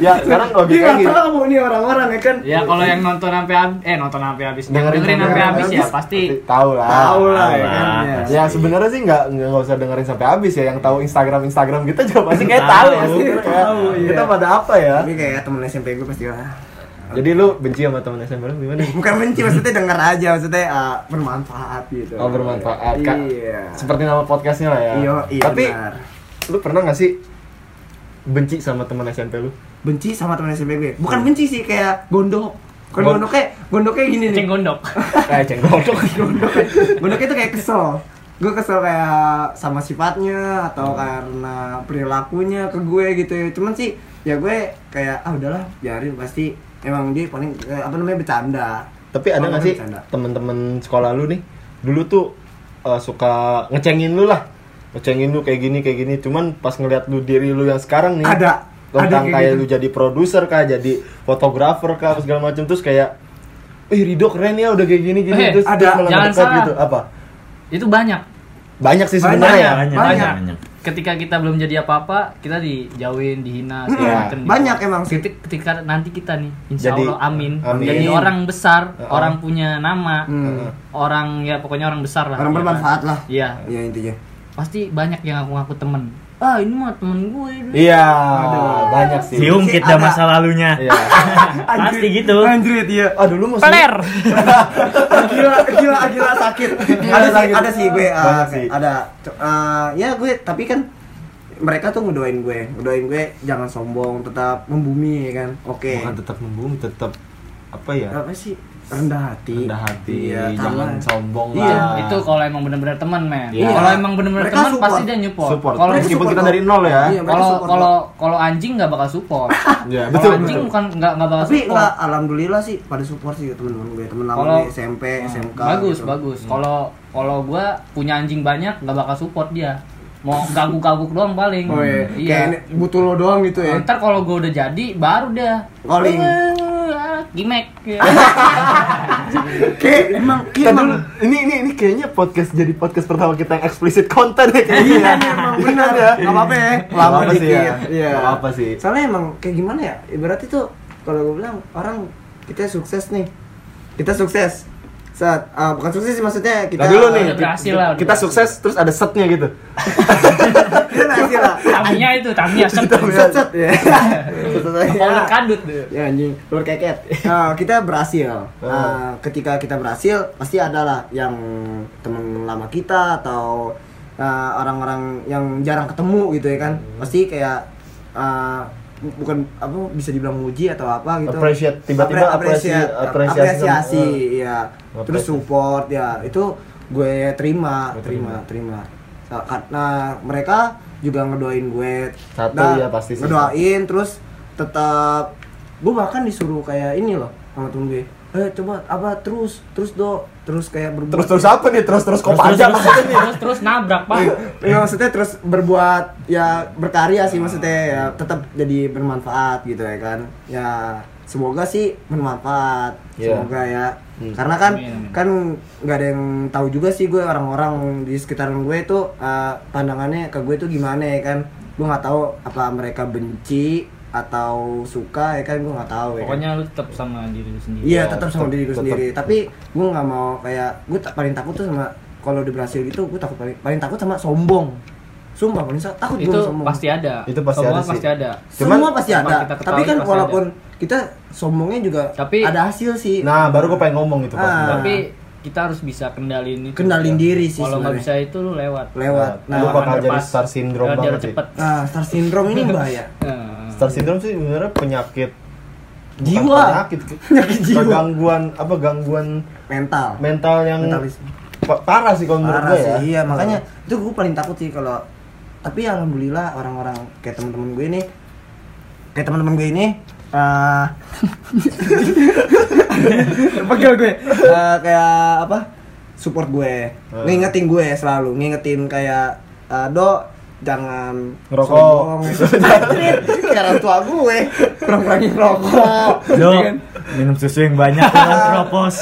S1: ya sekarang
S2: Dia
S1: logikanya
S2: nggak tahu nih orang-orang ya kan.
S3: Ya kalau yang nonton sampai habis, eh nonton sampai habis,
S1: Dengerin
S3: dengerin,
S1: sampai
S3: habis ya
S1: habis,
S3: pasti.
S1: tahu lah
S2: Tahu lah ya kan. ya.
S1: Ya sebenarnya sih nggak nggak usah dengerin sampai habis ya. Yang tahu Instagram Instagram kita juga pasti kayak
S4: Tahu.
S1: ya.
S2: Tahu, iya.
S1: Kita pada apa ya?
S2: Tapi kayak temen SMP gue pasti lah.
S1: Jadi lu benci sama teman SMP lu gimana? <laughs>
S2: Bukan benci maksudnya denger aja maksudnya ah, bermanfaat gitu.
S1: Oh bermanfaat. Kak.
S2: Iya.
S1: Seperti nama podcastnya lah ya.
S2: Iya, iya
S1: Tapi
S2: benar.
S1: lu pernah nggak sih benci sama teman SMP lu?
S2: benci sama temen SMP gue. Bukan benci sih kayak gondok. Kan
S1: Gond-
S2: gondok kayak gondok kayak gini nih.
S3: Ceng gondok. <laughs>
S1: Kayak cenggodok.
S2: gondok gondok itu kayak kesel gue kesel kayak sama sifatnya atau karena perilakunya ke gue gitu cuman sih ya gue kayak ah udahlah biarin pasti emang dia paling eh, apa namanya bercanda
S1: Tapi ada nggak sih teman-teman sekolah lu nih dulu tuh uh, suka ngecengin lu lah, ngecengin lu kayak gini kayak gini. Cuman pas ngeliat lu diri lu yang sekarang nih,
S2: ada
S1: tentang
S2: ada
S1: kayak
S2: gitu.
S1: lu jadi produser kah, jadi fotografer kah, apa segala macam terus kayak, Ih Rido keren ya udah kayak gini gini
S3: Eh,
S1: terus
S2: ada.
S1: terus
S3: Jangan salah.
S1: gitu apa?
S3: Itu banyak.
S1: Banyak sih
S2: Banyak,
S1: sebenarnya ya.
S4: banyak,
S2: banyak.
S4: banyak.
S3: Ketika kita belum jadi apa-apa, kita dijauhin, dihina,
S2: Hmm,
S3: segala macem.
S2: banyak emang sih.
S3: Ketika, ketika nanti kita nih, insya
S1: Jadi-
S3: Allah amin,
S1: amin.
S3: jadi orang besar,
S1: Heeh.
S3: orang punya nama,
S2: Hmm.
S3: orang ya pokoknya orang besar lah.
S2: orang
S3: ya kan?
S2: bermanfaat lah
S3: Iya,
S2: ya intinya
S3: pasti banyak yang ngaku-ngaku temen. Ah ini mah temen gue. ini."
S1: Iya, banyak sih.
S4: Diungkit dah
S2: Ada.
S4: masa lalunya.
S1: Iya. <laughs>
S4: Pasti gitu.
S2: anjrit ya
S1: Ah dulu masih
S3: Peler. <laughs>
S2: gila gila gila sakit ada
S1: Ada
S2: sih
S1: sakit.
S2: ada sih gue
S1: Banyak sih.
S2: ada Ah, ya gue tapi kan mereka tuh ngedoain gue ngedoain gue jangan sombong tetap membumi ya kan oke
S1: bukan tetap membumi, tetap apa ya?
S2: apa sih rendah hati
S1: rendah hati,
S2: Iya,
S1: jangan
S2: sama.
S1: sombong
S2: Iya,
S1: lah.
S3: itu kalau emang bener-bener teman men.
S1: Iya.
S3: Kalau emang bener-bener
S2: Mereka
S3: teman
S2: support.
S3: pasti dia nyupport.
S1: support.
S3: Kalau
S1: meskipun
S2: support
S1: kita dari nol ya.
S2: Iya,
S3: kalau kalau kalau anjing nggak bakal support. <laughs>
S1: Iya,
S3: Kalau
S1: betul.
S3: anjing bukan nggak nggak bakal
S2: tapi
S3: support.
S2: enggak alhamdulillah sih pada support sih teman-teman gue teman lama
S3: Kalau-
S2: gue SMP SMK
S3: bagus
S2: gitu.
S3: bagus. Kalau kalau gua punya anjing banyak nggak bakal support dia. Mau gaguk-gaguk doang paling.
S2: oh iya
S3: Iya.
S2: kayak butuh lo doang gitu ya
S3: Ntar kalau gua udah jadi baru dia
S2: Calling.
S3: Gimek. <laughs>
S2: kayak emang
S1: Kita dulu, ini ini ini kayaknya podcast jadi podcast pertama kita yang explicit content ya kayaknya.
S2: Iya, emang benar ya. Enggak apa-apa ya. Lama
S1: apa-apa sih ya.
S2: Iya.
S1: Nggak apa-apa sih.
S2: Soalnya emang kayak gimana ya? Ibarat itu kalau gue bilang orang kita sukses nih. Kita sukses. Saat ah, bukan sukses sih maksudnya kita
S1: Nah dulu nih,
S3: berhasil lah,
S1: kita
S3: berhasil.
S1: sukses terus ada setnya gitu.
S2: Kita berhasil lah.
S3: Tamiya itu, Tamiya set.
S2: Set set ya. Set, set,
S3: Kalau
S2: ya.
S3: kadut tuh.
S2: Ya anjing, luar keket. Nah, kita berhasil. Nah, ketika kita berhasil, pasti ada lah yang teman lama kita atau uh, orang-orang yang jarang ketemu gitu ya kan. Pasti kayak uh, bukan apa bisa dibilang muji atau apa gitu.
S1: Appreciate, tiba-tiba
S2: Apre-
S1: apresi-
S2: apresiasi,
S1: apresiasi
S2: apresiasi,
S1: sama-
S2: ya.
S1: Apresiasi.
S2: Terus support ya. Itu gue terima,
S1: Gue
S2: terima, terima. Sa- Karena mereka juga ngedoain gue.
S1: Satu
S2: Nah,
S1: ya pasti sih.
S2: Ngedoain terus tetap gue bahkan disuruh kayak ini loh sama temen gue eh coba apa terus terus do terus kayak berbuat
S1: Terus terus apa nih? Terus terus
S3: Terus
S1: kopaja
S3: terus,
S1: maksudnya nih.
S3: terus terus nabrak pak.
S2: ya maksudnya terus berbuat ya berkarya sih maksudnya ya tetap jadi bermanfaat gitu ya kan ya semoga sih bermanfaat
S1: Iya.
S2: semoga ya
S1: Hmm.
S2: karena kan
S3: Amin, amin.
S2: kan nggak ada yang tahu juga sih gue orang-orang di sekitaran gue itu eh, pandangannya ke gue tuh gimana ya kan gue nggak tahu apa mereka benci atau suka ya kan gue nggak tahu ya kan.
S3: Pokoknya lu tetap sama diri lu sendiri.
S2: Iya
S1: Ya,
S2: tetap sama diri gue sendiri. Tapi gue nggak mau kayak gue tak paling takut tuh sama kalau udah berhasil gitu gue takut paling, paling takut sama sombong. Sumpah paling takut
S3: Itu
S2: gue sombong.
S3: pasti ada.
S1: Itu pasti
S3: Sombongan
S1: ada sih.
S3: pasti ada.
S2: Semua
S1: Cuman-
S2: pasti
S3: Tanpa
S2: ada. Tapi kan
S3: pasti
S2: walaupun kita sombongnya juga
S3: Tapi-
S2: ada hasil sih.
S1: Nah, baru gue pengen ngomong itu pasti.
S2: Ah.
S3: Tapi kita harus bisa kendalin itu.
S2: Kendalin diri sih
S3: Kalau nggak bisa itu lu lewat.
S2: lewat.
S1: Nah,
S2: Nah,
S1: lu bakal jadi star syndrome banget
S3: cepet.
S2: nah, star syndrome ini <laughs> bahaya.
S3: Nah,
S1: Star syndrome sih sebenarnya penyakit bukan
S2: Jiwa.
S1: penyakit, <laughs>
S2: Penyakit jiwa.
S1: gangguan apa gangguan
S2: Mental.
S1: mental yang
S2: Mentalisme.
S1: pa- parah sih kalau menurut gue ya.
S2: sih, iya makanya itu gue paling takut sih kalau tapi alhamdulillah orang-orang kayak teman-teman gue ini kayak teman-teman gue ini eh <laughs> pegel gue Eh, kayak apa support gue ngingetin gue selalu ngingetin kayak eh, do jangan
S1: Ngerokok.
S2: orang <laughs> tua gue kurang-kurangin rokok
S4: Dok,
S2: Iya kan?
S4: minum susu yang banyak <laughs> ya, propos.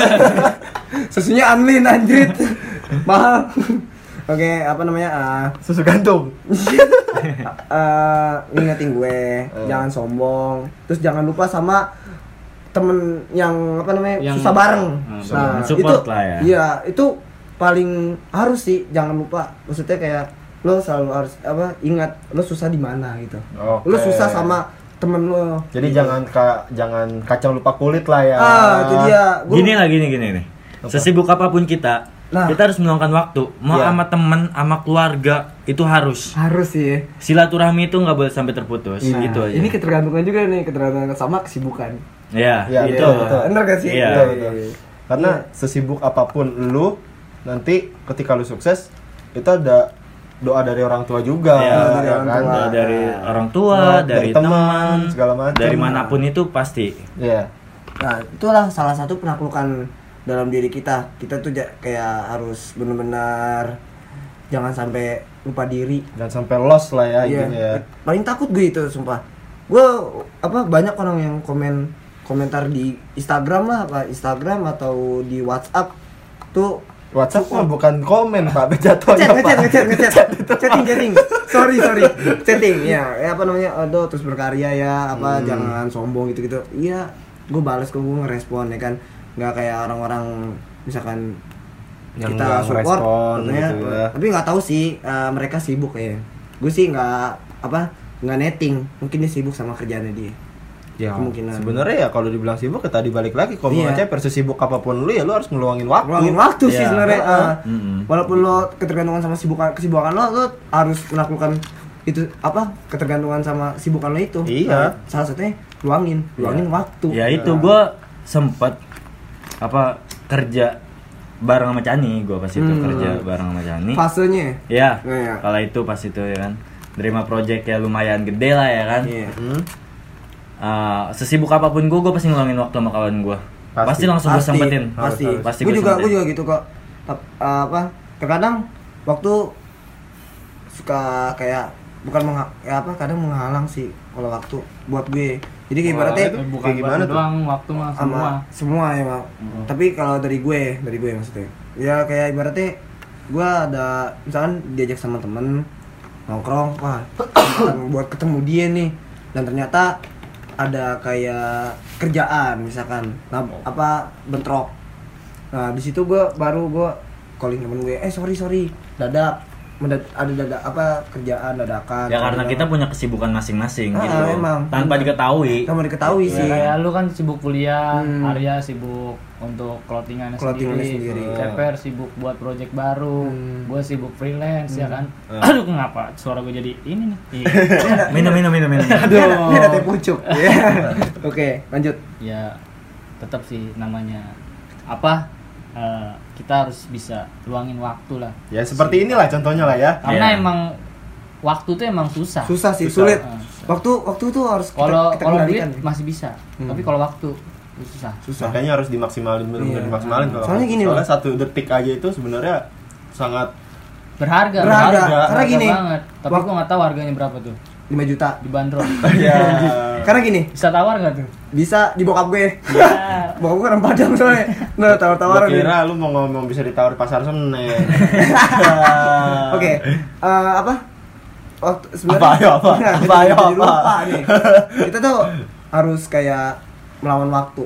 S2: susunya unlin anjrit mahal Oke, apa namanya? ah,
S1: Susu gantung. <laughs>
S2: eh ingetin gue, jangan sombong. Terus jangan lupa sama temen yang apa namanya
S3: Yang-
S2: susah bareng.
S3: Hmm,
S2: nah,
S4: support
S2: itu,
S4: lah ya.
S2: Iya, itu paling harus sih, jangan lupa. Maksudnya kayak lo selalu harus apa ingat lo susah di mana gitu.
S1: Oke.
S2: Lo susah sama temen lo.
S1: Jadi jangan ka, jangan kacang lupa kulit lah ya.
S2: Ah, itu dia. Gua-
S4: Gini lah gini gini nih. Sesibuk apa pun kita,
S2: Nah.
S4: kita harus meluangkan waktu. Mau
S1: Iya.
S4: sama temen, sama keluarga itu harus.
S2: harus sih.
S4: Silaturahmi itu nggak boleh sampai terputus.
S2: Nah,
S4: gitu aja.
S2: Ini ketergantungan juga nih, ketergantungan sama kesibukan.
S4: ya,
S1: Iya,
S4: itu.
S1: betul, betul.
S2: Bener gak sih?
S4: Iya.
S1: Betul, betul. Karena sesibuk apa pun lu nanti ketika lu sukses itu ada doa dari orang tua juga
S4: Iya,
S1: ya
S2: dari orang
S1: kan?
S2: tua.
S4: Dari orang tua,
S1: Dari
S4: dari,
S1: teman, segala macam.
S4: dari mana pun itu pasti.
S1: Iya.
S2: Nah, itulah salah satu penaklukan dalam diri kita. Kita tuh kayak harus benar-benar jangan sampai lupa diri.
S1: Dan sampai lost lah ya
S2: Iya.
S1: intinya ya.
S2: Paling takut gue itu sumpah. Gue apa banyak orang yang komen komentar di Instagram lah, apa Instagram atau di WhatsApp tuh
S1: WhatsApp mah bukan komen Pak, jatuhnya
S2: ngechat
S1: Pak.
S2: ngechat ngechat ngechat chatting chatting. Sorry sorry. Chatting ya. Ya apa namanya? Aduh terus berkarya ya apa
S1: Hmm.
S2: jangan sombong gitu gitu iya gue balas kok gue ngerespon ya kan? Nggak kayak orang-orang misalkan
S1: Yang
S2: kita support katanya,
S1: gitu ya.
S2: tapi nggak tahu sih eh, mereka sibuk ya. Gue sih nggak apa nggak netting. Mungkin dia sibuk sama kerjaannya dia
S1: Ya,
S2: Kemungkinan.
S1: sebenarnya ya kalau dibilang sibuk ya tadi balik lagi kalau
S2: Iya.
S1: mau ngechat versus sibuk apa pun lu ya lu harus ngeluangin waktu.
S2: Luangin waktu sih
S4: Iya.
S2: sebenarnya. Eh.
S4: Mm-mm.
S2: Walaupun lo ketergantungan sama sibukan kesibukan lo, lo harus melakukan itu apa ketergantungan sama sibukan lo itu.
S1: Iya.
S2: Nah, salah satunya luangin, luangin
S1: Iya.
S2: waktu.
S4: Ya itu gue sempet apa kerja bareng sama Cani, gue pas itu
S2: Hmm.
S4: kerja bareng sama Cani.
S2: Fasenya.
S4: Ya,
S2: Iya.
S4: kalau itu pas itu ya kan. Terima project ya lumayan gede lah ya kan.
S2: Iya.
S1: Hmm.
S4: Eh, sesibuk apa pun gue, gue pasti ngeluangin waktu sama kawan gue.
S1: Pasti.
S4: Pasti, langsung gue sempetin.
S2: Pasti.
S1: Harus,
S4: Pasti
S2: gue juga gue juga gitu kok. Eh, apa? Terkadang waktu suka kayak bukan mengha- ya apa kadang menghalang sih kalau waktu buat gue. Jadi kayak ibaratnya
S1: itu
S3: bukan
S1: kayak gimana tuh?
S3: doang waktu mah semua
S2: sama semua ya Mak. tapi kalau dari gue dari gue maksudnya ya kayak ibaratnya gue ada misalkan diajak sama temen nongkrong wah <coughs> buat ketemu dia nih dan ternyata ada kayak kerjaan misalkan nah, apa bentrok. Nah di situ gue baru gue calling temen gue eh sorry sorry dadak. Mendad- ada dadak apa kerjaan dadakan
S4: Ya karena kita punya kesibukan masing-masing
S2: Ah,
S4: gitu.
S2: emang.
S4: Tanpa diketahui.
S2: Kamu diketahui
S3: Ya,
S2: sih
S3: kayak lu kan sibuk kuliah,
S2: Hmm.
S3: Arya sibuk untuk Clothingannya sendiri,
S2: sendiri.
S3: Keper sibuk buat project baru,
S2: Hmm.
S3: gue sibuk freelance ya kan.
S1: Hmm.
S3: Aduh kenapa suara gue jadi ini nih? <laughs> Iya.
S4: Minum minum minum minum. <laughs>
S2: Ada, dia ada teh pucuk. <laughs> Iya. Oke, lanjut.
S3: ya tetap sih namanya apa? eh, kita harus bisa luangin waktu lah.
S1: Ya seperti inilah contohnya lah ya.
S3: Karena
S4: Iya.
S3: emang waktu tuh emang susah.
S2: Susah sih,
S1: Susah.
S2: sulit.
S3: Ah, susah.
S2: Waktu waktu tuh harus kita,
S3: Kalau kalau duit
S2: kendalikan.
S3: masih bisa,
S2: Hmm.
S3: tapi kalau waktu itu susah.
S2: susah.
S1: Makanya harus dimaksimalin benar-benar
S2: Iya.
S1: dimaksimalin kalau
S2: Soalnya gini,
S1: soalnya
S2: Bang.
S1: satu detik aja itu sebenarnya sangat
S3: Berharga,
S2: Berharga.
S1: berharga.
S2: Karena gini,
S3: banget. Tapi
S2: wak-
S3: gua nggak tahu harganya berapa tuh
S2: 5 juta.
S3: dibanderol. <laughs>
S1: ya
S2: Karena gini,
S3: Bisa tawar nggak tuh?
S2: bisa di bokap gue.
S3: Ya. <laughs>
S2: Bokap gue orang Padang soalnya. Nah, tawar-tawaran. nih.
S1: kira lu mau ngomong bisa ditawar di pasar Senen. <laughs>
S2: Oke. eh, apa? Waktu sebenarnya
S1: Apa, ayo, apa?
S2: Nah,
S1: Apa, ayo,
S2: jadi
S1: apa?
S2: lupa nih. Kita tuh harus kayak melawan waktu.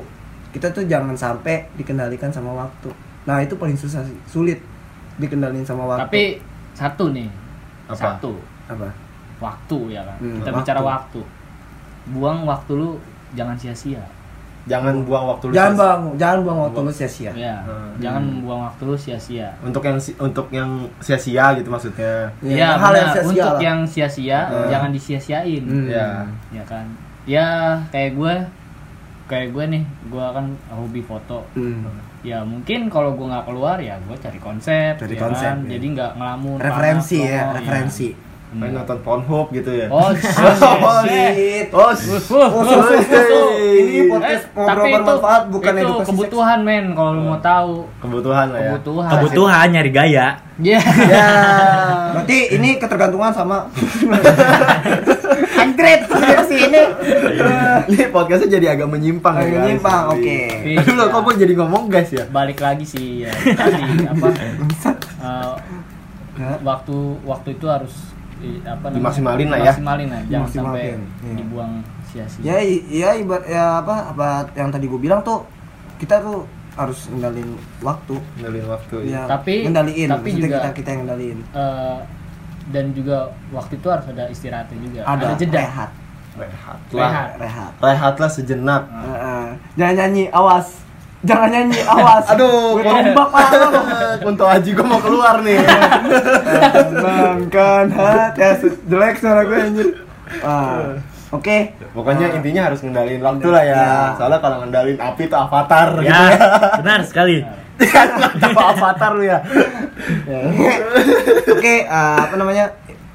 S2: Kita tuh jangan sampai dikendalikan sama waktu. Nah, itu paling susah sih, sulit dikendalin sama waktu.
S3: Tapi satu nih,
S1: Apa?
S3: satu
S2: apa?
S3: Waktu ya kan.
S2: Hmm,
S3: Kita
S1: waktu.
S3: bicara waktu. Buang waktu lu jangan sia-sia.
S1: Jangan buang waktu lu.
S2: Jangan bang, jangan buang waktu lu sia-sia.
S3: Ya,
S1: Hmm.
S3: jangan buang waktu lu sia-sia.
S1: Untuk yang si- untuk yang sia-sia gitu maksudnya.
S3: Ya,
S2: hal yang sia-sia
S3: untuk
S2: lah.
S3: yang sia-sia
S1: Hmm.
S3: jangan disia-siain.
S2: Hmm.
S1: Ya.
S3: Ya kan. Ya kayak gue kayak gue nih, gue kan hobi foto.
S2: Hmm.
S3: Ya mungkin kalau gue nggak keluar ya gue cari konsep,
S2: Cari
S3: ya
S2: konsep,
S3: kan?
S2: ya.
S3: Jadi nggak ngelamun.
S2: Referensi
S3: panas,
S2: ya,
S3: oh,
S2: referensi.
S3: iya.
S1: Main
S3: Benar.
S1: nonton Pornhub gitu ya.
S3: Oh, <laughs>
S2: Oh,
S3: shit.
S2: shit.
S1: Oh,
S3: Wuh,
S1: s-
S3: wuh, wuh, wuh, wuh, wuh.
S2: Ini podcast
S3: Eh,
S2: ngobrol bermanfaat, bukan
S3: itu
S2: edukasi
S3: kebutuhan men kalau lu mau tahu
S1: kebutuhan lah ya.
S3: kebutuhan
S4: Kebutuhan nyari gaya.
S3: Iya.
S2: Ya. <laughs> Berarti ini ketergantungan sama <laughs> Angkret sih ini.
S1: Ini podcastnya jadi agak menyimpang ya. Guys.
S2: menyimpang, oke.
S3: Iya.
S1: Aduh loh, kok gue jadi ngomong guys ya?
S3: balik lagi sih ya tadi apa eh, waktu waktu itu harus i- apa namanya?
S1: Dimaksimalin lah ya.
S3: Dimaksimalin lah, jangan sampai
S2: iya.
S3: dibuang sia-sia.
S2: ya i- ya ibarat ya apa apa yang tadi gue bilang tuh kita tuh harus ngendalin waktu
S1: Ngendalin waktu
S2: ya
S3: Tapi-
S2: ngendaliin
S3: tapi
S2: Maksudnya
S3: juga-
S2: kita kita yang ngendaliin
S3: Eh, dan juga waktu itu harus ada istirahatnya juga.
S2: ada,
S3: jeda.
S2: rehat
S1: Rehat
S3: Rehat.
S1: lah.
S2: rehat
S1: Rehatlah sejenak.
S2: Heeh. jangan nyanyi awas jangan nyanyi awas
S1: Aduh,
S2: gue tombak lah lo
S1: Kunto Aji gue mau keluar nih.
S2: tenangkan hati ya jelek suara gue anjir ah. oke
S1: Pokoknya
S2: Ah.
S1: intinya harus ngendalin waktu lah ya.
S2: Ya.
S1: Soalnya kalau ngendalin api itu avatar gitu
S4: Ya,
S1: ya.
S4: benar sekali. <laughs>
S1: Apa avatar lu ya?
S2: oke ah, apa namanya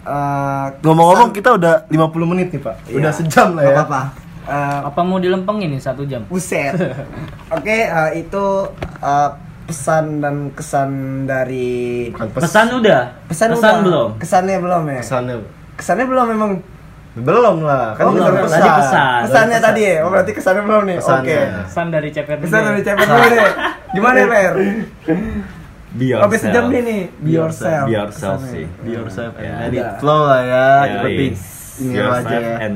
S2: Ah,
S1: Ngomong-ngomong kita udah 50 menit nih, Pak. Udah
S2: Iya.
S1: sejam lah ya.
S2: apa-apa Ah,
S3: Apa mau dilempengin nih satu jam?
S2: Buset. <laughs> Oke, eh, itu eh, pesan dan kesan dari
S1: Bukan
S4: Pesan udah.
S2: pesan,
S4: Pesan
S2: udah.
S4: belum.
S2: Kesannya belum ya?
S1: Pesannya
S2: Kesannya belum memang.
S1: belum lah. Kan
S2: Oh, belum.
S1: pesan.
S4: Tadi pesan.
S2: Pesannya tadi ya. Oh, berarti kesannya belum nih. Oke.
S1: Pesannya.
S3: Pesan dari CPR
S2: Pesan dari cepet dulu deh. Gimana, Per?
S4: Be
S2: Oke,
S4: yourself.
S2: sejam nih nih. Be yourself.
S4: Be yourself
S2: Pesannya.
S4: sih.
S1: Be yourself and
S4: Ya.
S1: let it flow lah ya.
S4: Ya,
S1: Seperti ini
S4: Be
S1: aja
S4: yourself
S1: ya.
S4: and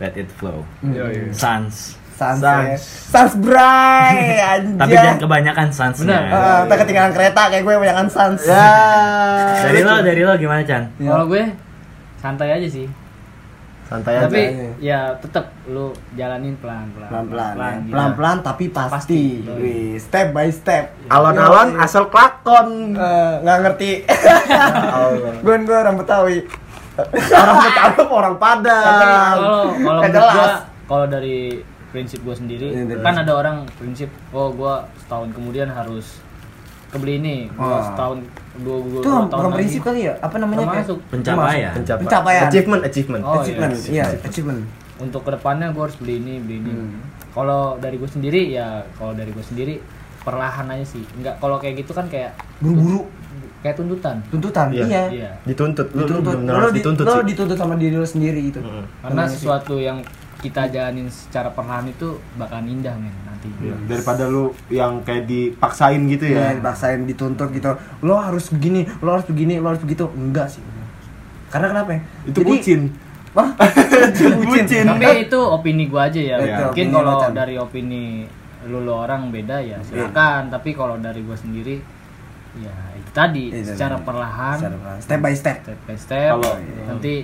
S4: let it flow.
S1: Yoi.
S4: Sans.
S2: Sans.
S1: Sans.
S2: ya. Sans bray. <laughs>
S4: Tapi jangan kebanyakan sansnya.
S3: Benar.
S2: Eh, kita ketinggalan kereta kayak gue banyakan sans.
S1: Ya.
S4: Dari lo, dari lo gimana Chan?
S2: Ya.
S3: Kalau gue santai aja sih.
S1: Santai aja.
S3: Tapi ya tetap lu jalanin pelan-pelan.
S2: pelan-pelan ya.
S3: gitu.
S2: pelan-pelan tapi pasti,
S3: Pasti.
S2: Wih, step by step
S1: Alon-alon
S2: Yoi.
S1: asal klakon.
S2: Eh, nggak ngerti <laughs>
S1: Allah.
S2: gue gue orang Betawi
S1: Orang Betawi orang Padang.
S3: Kalau kalau kalau dari prinsip gue sendiri
S2: Iya,
S3: kan ada orang prinsip oh gua setahun kemudian harus kebeli ini gua
S2: Oh.
S3: setahun dua, dua,
S2: itu
S3: dua tahun
S2: bukan
S3: lagi
S2: prinsip kali ya apa namanya
S3: termasuk
S4: Pencapaian.
S1: Pencapaian.
S2: Pencapaian.
S1: Achievement, achievement.
S3: Oh,
S2: achievement
S3: iya.
S2: iya achievement
S3: untuk ke depannya gue harus beli ini beli ini
S2: Hmm.
S3: kalau dari gue sendiri ya kalau dari gue sendiri perlahan aja sih nggak kalau kayak gitu kan kayak
S2: buru-buru
S3: kayak tuntutan
S2: tuntutan
S1: Iya.
S2: iya,
S3: iya
S1: Dituntut. Lu, lu
S2: dituntut lo, di-
S1: dituntut
S2: lo
S1: sih.
S2: dituntut sama diri lo sendiri itu
S1: Mm-mm.
S3: karena sesuatu yang kita jalanin secara perlahan itu bakalan indah men nanti
S1: Iya, Daripada lu yang kayak dipaksain gitu
S2: ya
S1: ya.
S2: dipaksain dituntut gitu lo harus begini lo harus begini lo harus begitu enggak sih karena kenapa ya?
S1: Itu
S2: Jadi-
S1: bucin.
S2: Wah, <laughs>
S1: Bucin.
S3: tapi itu opini gue aja ya
S2: Itu
S3: mungkin kalau
S2: lo,
S3: dari opini lu lu orang beda ya silakan tapi kalau dari gue sendiri ya itu tadi
S2: Itu
S3: secara
S2: tadi.
S3: perlahan
S2: Secara perlahan, step by step
S3: step by step
S1: Kalau-
S3: nanti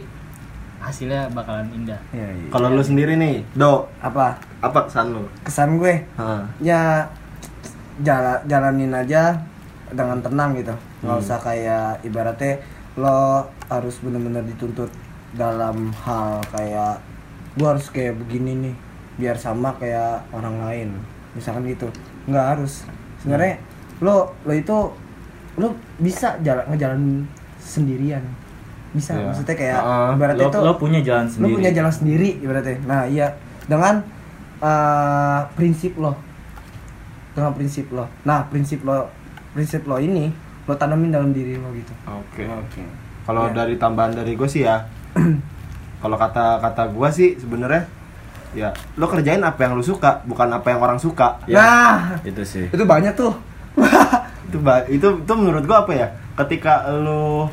S3: hasilnya bakalan indah
S2: Iya, iya.
S1: Kalau lu sendiri nih, Do,
S2: apa
S1: apa kesan lu?
S2: kesan gue
S1: Hah.
S2: ya jala, jalanin aja dengan tenang gitu nggak
S1: Hmm.
S2: usah kayak ibaratnya lo harus bener-bener dituntut dalam hal kayak gua harus kayak begini nih biar sama kayak orang lain misalkan gitu nggak harus sebenarnya lo lo itu lo bisa jalan ngejalanin sendirian bisa
S1: Iya.
S2: maksudnya kayak
S1: Heeh.
S2: ibaratnya
S4: Lo,
S2: itu
S4: lo punya jalan
S2: lu
S4: sendiri.
S2: punya jalan sendiri ibaratnya nah iya dengan eh, prinsip lo dengan prinsip lo nah prinsip lo prinsip lo ini lo tanamin dalam diri lo gitu
S1: Oke.
S2: oke
S1: Kalau
S2: Iya.
S1: dari tambahan dari gue sih ya, <clears throat> kalau kata kata gue sih sebenarnya ya lo kerjain apa yang lo suka, bukan apa yang orang suka.
S4: Ya.
S2: nah
S4: Itu sih.
S2: itu banyak tuh
S1: Itu itu itu menurut gue apa ya? Ketika lo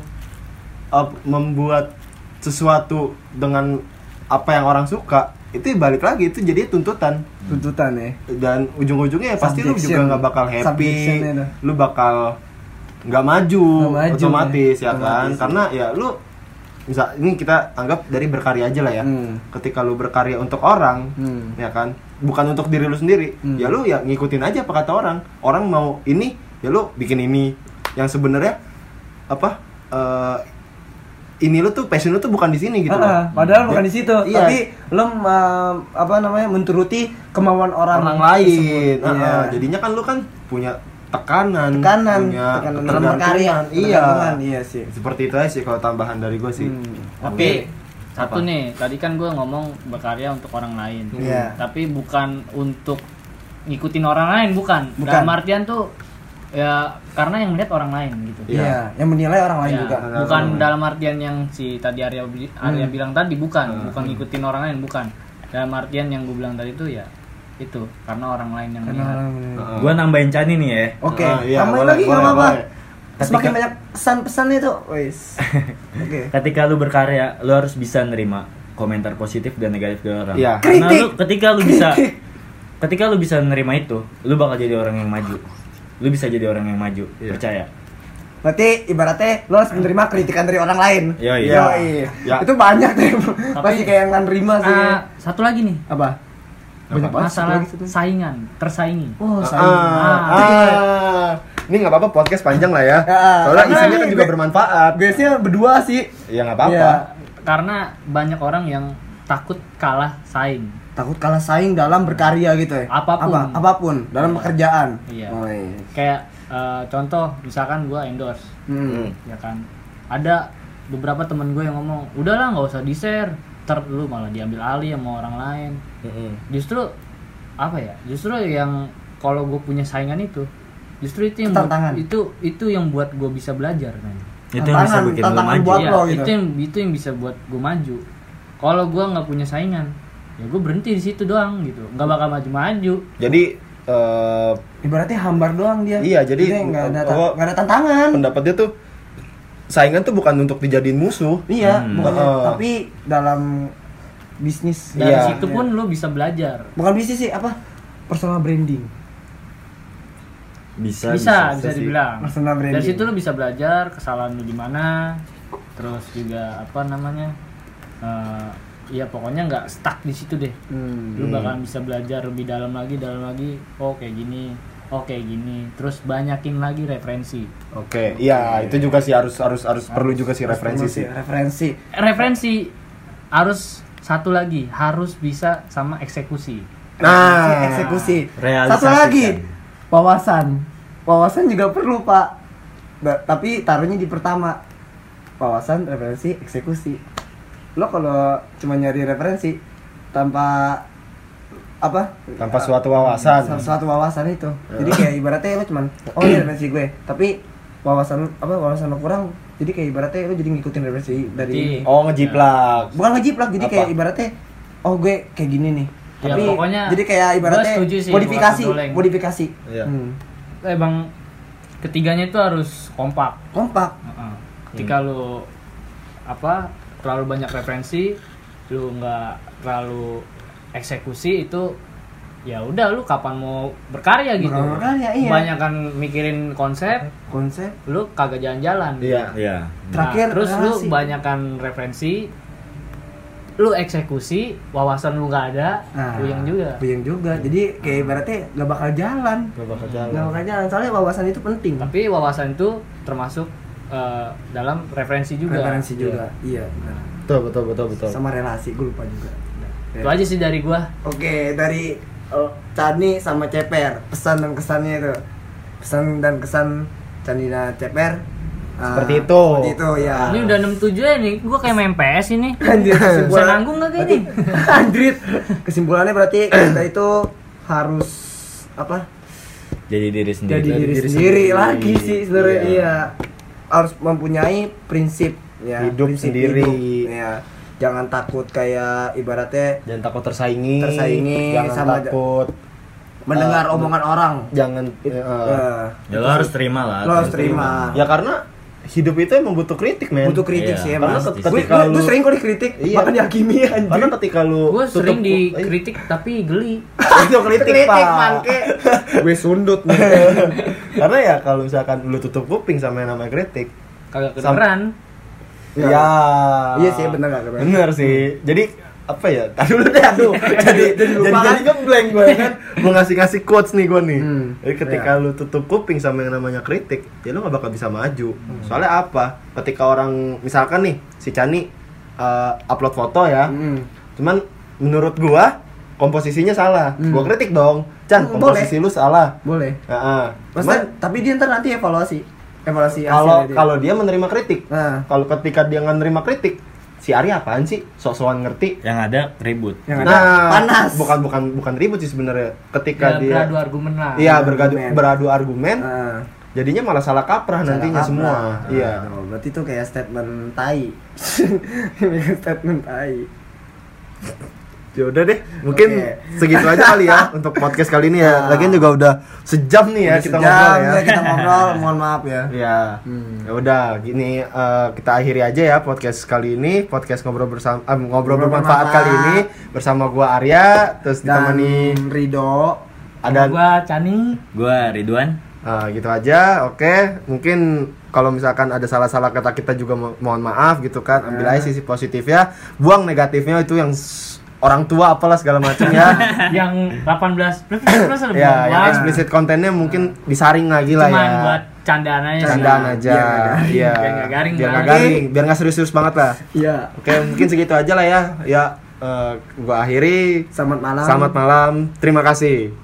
S1: uh, membuat sesuatu dengan apa yang orang suka, itu balik lagi itu jadi tuntutan
S2: tuntutan ya
S1: dan ujung-ujungnya ya pasti lu juga nggak bakal happy,
S2: dah.
S1: lu bakal nggak maju,
S2: maju,
S1: otomatis
S2: ya.
S1: ya kan,
S2: Otomatis,
S1: karena ya lu misal ini kita anggap dari berkarya aja lah ya.
S2: Hmm.
S1: Ketika lu berkarya untuk orang,
S2: Hmm.
S1: ya kan, bukan untuk diri lu sendiri,
S2: Hmm.
S1: ya lu ya ngikutin aja apa kata orang. Orang mau ini, ya lu bikin ini. Yang sebenarnya apa? eh, ini lu tuh passion lu tuh bukan di sini gitu. Loh.
S2: padahal
S1: Ya,
S2: bukan di situ
S1: iya.
S2: tapi lo eh, apa namanya menturuti kemauan orang,
S1: orang lain. Ah,
S2: Iya.
S1: jadinya kan lu kan punya tekanan,
S2: tekanan
S1: punya
S2: tekanan berkarya
S1: Iya.
S2: iya sih
S1: Seperti itu aja sih kalau tambahan dari gue sih.
S2: Hmm.
S3: tapi
S1: Apa?
S3: satu nih tadi kan gue ngomong berkarya untuk orang lain
S2: Iya.
S3: tapi bukan untuk ngikutin orang lain bukan,
S2: Bukan.
S3: dalam artian tuh ya karena yang melihat orang lain gitu
S1: Iya.
S2: Iya, yang menilai orang lain
S3: Ya,
S2: juga.
S3: bukan
S1: Hmm.
S3: dalam artian yang si tadi Arya, bi- Arya
S2: Hmm.
S3: bilang tadi bukan
S1: Hmm.
S3: bukan ngikutin orang lain bukan dalam artian yang gue bilang tadi itu ya itu karena orang lain yang
S2: Karena
S3: melihat
S2: orang.
S1: Heeh.
S4: Gua nambahin Chan ini ya.
S2: Oke,
S1: Ah, iya,
S2: tambahin
S1: boleh,
S2: lagi nggak apa-apa.
S1: boleh.
S2: Semakin
S4: Ketika-
S2: banyak pesan-pesannya tuh, wis. Oke. <laughs>
S4: ketika lu berkarya lu harus bisa nerima komentar positif dan negatif dari orang
S1: Iya.
S4: karena
S2: Kritik.
S4: lu ketika lu bisa ketika lu bisa nerima itu lu bakal jadi orang yang maju lu bisa jadi orang yang maju
S1: Iya.
S4: percaya
S2: Berarti ibaratnya lo harus menerima kritikan dari orang lain.
S4: Yoi.
S1: Iya.
S2: Yoi.
S1: Ya.
S2: Itu banyak tuh. <laughs> Pasti kayak nggak nerima sih.
S3: Ah, satu lagi nih
S2: Apa? Banyak banget
S3: masalah
S2: satu lagi
S3: saingan tersaingi
S2: Oh,
S1: Ah,
S2: saya.
S1: ah. Ini nggak apa-apa podcast panjang lah ya.
S2: Ya,
S1: Soalnya
S2: karena
S1: isinya kan juga bermanfaat.
S2: Biasanya berdua sih.
S1: Ya nggak apa-apa.
S2: Iya.
S3: karena banyak orang yang takut kalah saing
S2: Takut kalah saing dalam berkarya gitu ya.
S3: Apa pun.
S2: Apa? Apa pun dalam pekerjaan.
S3: Iya.
S2: Oh, iya.
S3: kayak eh, contoh misalkan gue endorse
S2: Hmm.
S3: ya kan ada beberapa temen gue yang ngomong udahlah nggak usah di share ter lu malah diambil alih sama orang lain
S1: Mm-mm.
S3: justru apa ya justru yang kalau gue punya saingan itu justru itu yang buat, itu itu yang buat gue bisa belajar men
S4: itu yang bisa
S2: Tantangan-
S4: bikin lu
S2: tantangan
S4: maju
S2: buat
S3: Iya,
S2: lo gitu.
S3: itu yang itu yang bisa buat gue maju kalau gue nggak punya saingan ya gue berhenti di situ doang gitu nggak bakal maju-maju
S1: Jadi eh,
S2: Ibaratnya hambar doang dia.
S1: Iya, jadi-
S2: Dia nggak ada,
S1: oh,
S2: ada tantangan.
S1: pendapatnya tuh saingan tuh bukan untuk dijadiin musuh.
S2: Iya,
S4: Hmm.
S2: bukannya-
S1: Heeh.
S2: tapi dalam bisnis
S3: dari
S1: Iya.
S3: situ pun lo bisa belajar
S2: bukan bisnis sih apa personal branding
S4: bisa
S3: bisa bisa,
S1: sih.
S3: dibilang
S2: Personal branding.
S3: dari situ lo bisa belajar kesalahan lo di mana terus juga apa namanya eh ya pokoknya nggak stuck di situ deh.
S2: Hmm.
S3: lu bakalan bisa belajar lebih dalam lagi dalam lagi oh kayak gini oh kayak gini. Terus banyakin lagi referensi.
S1: Oke, iya itu juga sih harus harus harus perlu juga sih referensi sih.
S2: referensi.
S3: Referensi harus satu lagi harus bisa sama eksekusi.
S1: Nah,
S2: eksekusi satu lagi wawasan. Wawasan juga perlu pak. Ba- tapi taruhnya di pertama. Wawasan referensi eksekusi lo kalau cuma nyari referensi tanpa apa
S1: tanpa suatu wawasan.
S2: Sa- suatu wawasan itu jadi kayak ibaratnya lo cuman oh ini referensi gue tapi wawasan apa wawasan lo kurang jadi kayak ibaratnya lo jadi ngikutin referensi dari
S1: Oh, ngejiplak.
S2: bukan ngejiplak jadi
S1: Apa?
S2: kayak ibaratnya oh gue kayak gini nih
S3: Ya,
S2: tapi
S3: pokoknya
S2: jadi kayak ibaratnya
S3: sih,
S2: modifikasi modifikasi
S1: Iya.
S2: Hmm.
S3: emang ketiganya itu harus kompak
S2: kompak
S3: Heeh. ketika lu apa terlalu banyak referensi lu nggak terlalu eksekusi itu ya udah lu kapan mau berkarya gitu
S2: berkarya, iya.
S3: banyak kan mikirin konsep
S2: konsep
S3: lu kagak jalan-jalan
S1: Iya.
S4: Iya.
S3: Nah,
S2: Terakhir,
S3: terus lu
S2: relasi.
S3: banyakan referensi lu eksekusi wawasan lu nggak ada
S2: nah
S3: puyeng juga
S2: puyeng juga jadi kayak ibaratnya nggak bakal jalan
S1: Gak bakal
S2: nggak
S1: jalan.
S2: bakal jalan soalnya wawasan itu penting
S3: tapi wawasan itu termasuk eh, dalam referensi juga
S2: referensi juga iya benar.
S1: Betul, betul, betul, betul.
S2: sama relasi gue lupa juga
S3: itu aja sih dari gua
S2: Oke, dari oh, Cani sama Ceper, pesan dan kesannya itu. Pesan dan kesan Cani dan Ceper. ah,
S1: Seperti itu.
S2: Seperti itu ya.
S3: ini udah 67 ya nih gua kayak main PS ini <laughs>
S2: Anjir,
S3: bisa
S2: kesimpulan-
S3: nanggung gak kayak ini <laughs>
S2: Anjrit. Kesimpulannya berarti kita itu harus apa?
S4: Jadi diri sendiri.
S2: Jadi diri,
S1: diri
S2: sendiri,
S1: sendiri.
S2: lagi sih sebenarnya
S1: Iya.
S2: iya. Harus mempunyai prinsip ya,
S1: Hidup
S2: prinsip
S1: sendiri.
S2: hidup, ya. Jangan takut kayak ibaratnya
S1: Jangan takut tersaingi.
S2: Tersaingi
S1: Jangan
S2: sama-
S1: takut.
S2: mendengar
S1: Eh,
S2: omongan orang.
S1: Jangan. eh,
S2: Eh,
S4: Ya lo harus terima lah.
S2: Lo harus terima.
S1: ya karena hidup itu emang butuh kritik, men.
S2: butuh kritik
S4: Iya.
S2: sih
S1: Karena
S2: emang. Gue
S1: ketika lu-
S2: sering kok dikritik,
S1: Iya.
S2: bahkan dihakimi anjir.
S1: Karena ketika lu tutup-
S3: sering
S1: eh,
S3: dikritik tapi geli <laughs>
S1: itu kritik, Pak.
S2: bangke. <laughs> Gue sundut nih. <laughs>
S1: Karena ya kalau misalkan lu tutup kuping sama yang namanya kritik,
S3: kagak kedengeran
S2: Iya.
S1: ya.
S2: Iya sih, bener nggak, bener.
S1: Bener sih. Jadi apa ya? Tadi dulu deh, aduh. <laughs> jadi
S2: jadi lupa
S1: jadi
S2: kan?
S1: jadi ngeblank gue kan. <laughs> Mau ngasih ngasih quotes nih gue nih.
S2: Hmm.
S1: Jadi ketika lu tutup kuping sama yang namanya kritik, ya lu gak bakal bisa maju.
S2: Hmm.
S1: Soalnya apa? Ketika orang misalkan nih si Chani uh, upload foto ya,
S2: Hmm.
S1: cuman menurut gua komposisinya salah.
S2: Hmm.
S1: Gua kritik dong. Chan,
S2: Hmm,
S1: komposisi lu salah.
S2: Boleh.
S1: Heeh. Cuman
S2: tapi dia ntar nanti evaluasi. Evaluasi
S1: kalau kalau dia menerima kritik,
S2: Nah.
S1: kalau ketika dia nggak menerima kritik, si Ari apaan sih? Sok-sokan ngerti.
S4: Yang ada ribut.
S2: Yang ada panas.
S1: Bukan bukan bukan ribut sih sebenarnya. Ketika
S3: ya,
S1: dia
S3: beradu argumen lah
S1: Iya,
S2: Beradu
S1: beradu
S2: argumen. Nah,
S1: jadinya malah salah kaprah
S2: salah
S1: nantinya
S2: kaprah.
S1: semua.
S2: Nah,
S1: Iya.
S2: berarti itu kayak statement tai. <laughs> statement tai.
S1: Ya udah deh, mungkin
S2: Oke.
S1: segitu aja kali ya <laughs> untuk podcast kali ini ya.
S2: Nah.
S1: Lagian juga udah sejam nih ya
S2: Udah
S1: kita
S2: sejam
S1: ngobrol ya.
S2: ya kita ngobrol <laughs> mohon maaf ya
S1: Ya,
S2: Hmm.
S1: ya udah gini eh, kita akhiri aja ya podcast kali ini podcast ngobrol bersama eh, ngobrol
S2: Ngobrol
S1: bermanfaat
S2: bermanfaat.
S1: kali ini bersama gua Arya terus
S2: dan
S1: ditemani
S2: Rido
S1: ada
S3: gua Cani
S4: Gua Ridwan.
S1: Ah, gitu aja, oke. Mungkin kalau misalkan ada salah-salah kata kita juga mo- mohon maaf gitu kan. Ambil aja sisi positifnya, buang negatifnya itu yang orang tua apalah segala macam ya. <laughs>
S3: yang 18 plus plus ada
S1: ya, yang eksplisit kontennya mungkin disaring lagi lah
S3: cuman
S1: ya.
S3: buat candaan aja sih.
S1: Candaan aja.
S2: Nggak garing.
S1: Iya.
S3: Biar nggak garing
S1: Biar nggak garing, biar nggak serius-serius banget lah.
S2: iya
S1: Oke, mungkin segitu aja lah ya. Ya, eh, gua akhiri.
S2: selamat malam
S1: Selamat malam. Terima kasih.